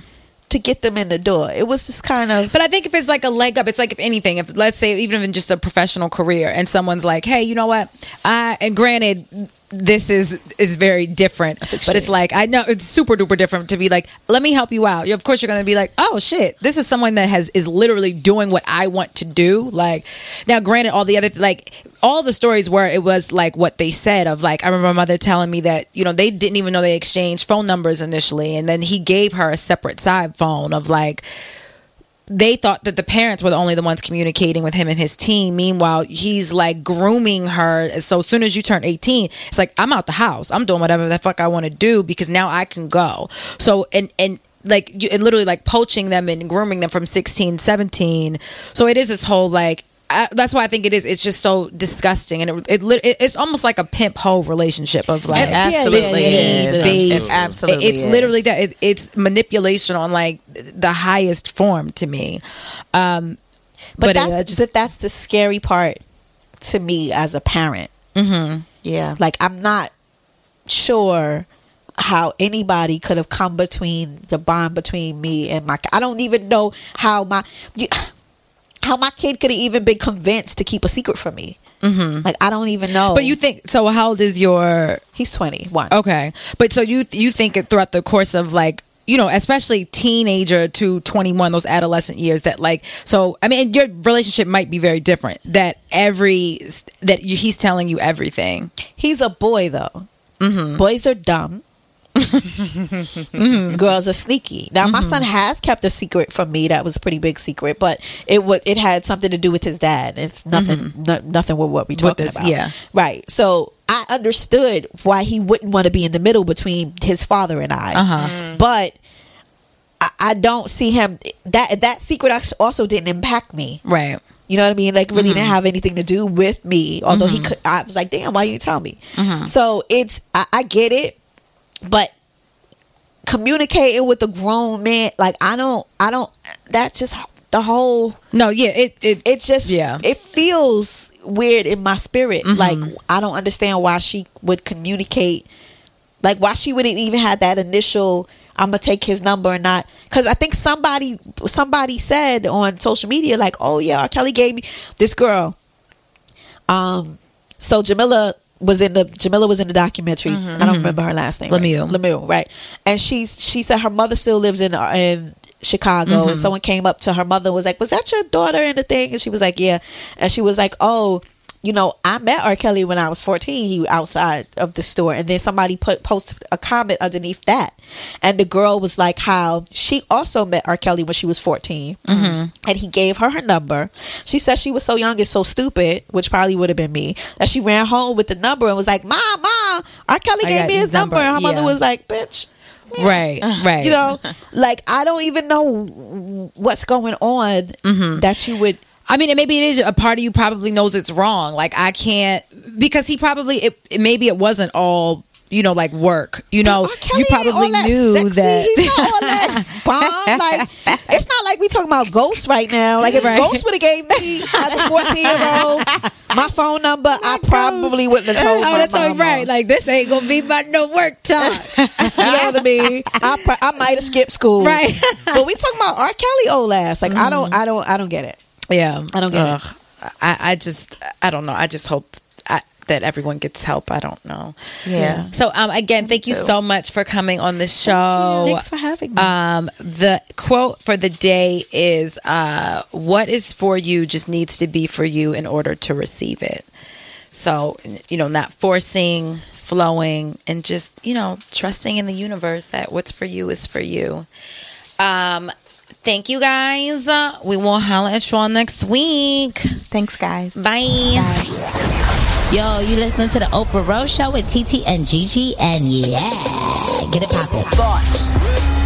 to get them in the door. It was just kind of But I think if it's like a leg up, it's like if anything, if let's say even in just a professional career, and someone's like, "Hey, you know what?" I and granted, this is is very different, but it's like I know it's super duper different to be like, "Let me help you out." You- Of course, you're going to be like, "Oh shit, this is someone that has is literally doing what I want to do." Like now, granted, all the other like all the stories where it was like what they said of like I remember my mother telling me that you know they didn't even know they exchanged phone numbers initially, and then he gave her a separate side phone of like they thought that the parents were the only the ones communicating with him and his team. Meanwhile, he's like grooming her. So as soon as you turn 18, it's like, I'm out the house. I'm doing whatever the fuck I want to do because now I can go. So, and, and, like you, and literally like poaching them and grooming them from 16 17 so it is this whole like I, that's why I think it is. It's just so disgusting, and it, it, it it's almost like a pimp hoe relationship of like absolutely yeah, yeah, yeah. Absolutely it's literally that. It, it's manipulation on like the highest form to me. Um, but, but, that's just but that's the scary part to me as a parent. Yeah. Like I'm not sure how anybody could have come between the bond between me and my. I don't even know how my you- how my kid could have even been convinced to keep a secret from me. Mm-hmm. Like I don't even know. But you think so? How old is your? he's 21. Okay, but so you you think it throughout the course of like you know, especially teenager to twenty one, those adolescent years that like. So I mean, your relationship might be very different. That every that you, he's telling you everything. He's a boy though. Mm-hmm. Boys are dumb. Girls are sneaky. Now my Mm-hmm. son has kept a secret from me. That was a pretty big secret, but it would it had something to do with his dad. It's nothing no, nothing with what we talking Mm-hmm. this- about. yeah. right. So I understood why he wouldn't want to be in the middle between his father and I. Uh-huh. But I, I don't see him that that secret also didn't impact me. Right. You know what I mean? Like really Mm-hmm. didn't have anything to do with me. Although he could, I was like, damn, why you tell me? Mm-hmm. So it's I, I get it, but communicating with a grown man, like I don't, I don't. That's just the whole. No. Yeah. It. It. It just Yeah. It feels weird in my spirit. Mm-hmm. Like I don't understand why she would communicate. Like why she wouldn't even have that initial. I'm gonna take his number and not because I think somebody somebody said on social media like, oh yeah, R. Kelly gave me this girl. Um, so Jamilah was in the Jamilah was in the documentary. Mm-hmm. I don't mm-hmm. remember her last name. Lemieux. Right? Lemieux, right? And she she said her mother still lives in uh, in Chicago, and mm-hmm. someone came up to her mother and was like, "Was that your daughter in the thing?" And she was like, "Yeah," and she was like, "Oh." You know, I met R. Kelly when I was 14. He was outside of the store. And then somebody put posted a comment underneath that. And the girl was like, how she also met R. Kelly when she was 14. And he gave her her number. She said she was so young and so stupid, which probably would have been me, that she ran home with the number and was like, Mom, Mom, R. Kelly I gave me his number. number. And her mother was like, bitch. Right. Right. You know, like I don't even know what's going on Mm-hmm. that you would. I mean, maybe it is a part of you probably knows it's wrong. Like I can't because he probably it, it maybe it wasn't all you know, like work. You know, you probably all that knew sexy. that. He's not all that bomb. Like it's not like we talking about ghosts right now. Like if Right. Ghost would have gave me as a fourteen year old my phone number, oh I probably wouldn't have told I my would have told right, like this ain't gonna be about no work time. You know what I mean? I I might have skipped school, Right. but we talking about R. Kelly old ass. Like I mm-hmm. don't, I don't, I don't get it. Yeah, I don't get it. I, I just, I don't know. I just hope I, that everyone gets help. I don't know. Yeah. So, um, again, thank you so much for coming on the show. Thanks for having me. Um, the quote for the day is uh, What is for you just needs to be for you in order to receive it. So, you know, not forcing, flowing, and just, you know, trusting in the universe that what's for you is for you. Um, thank you guys. We will holla at y'all next week. Thanks, guys. Bye. Yo, you listening to the Oprah Rose Show with TT and Gigi, and yeah, get it poppin'.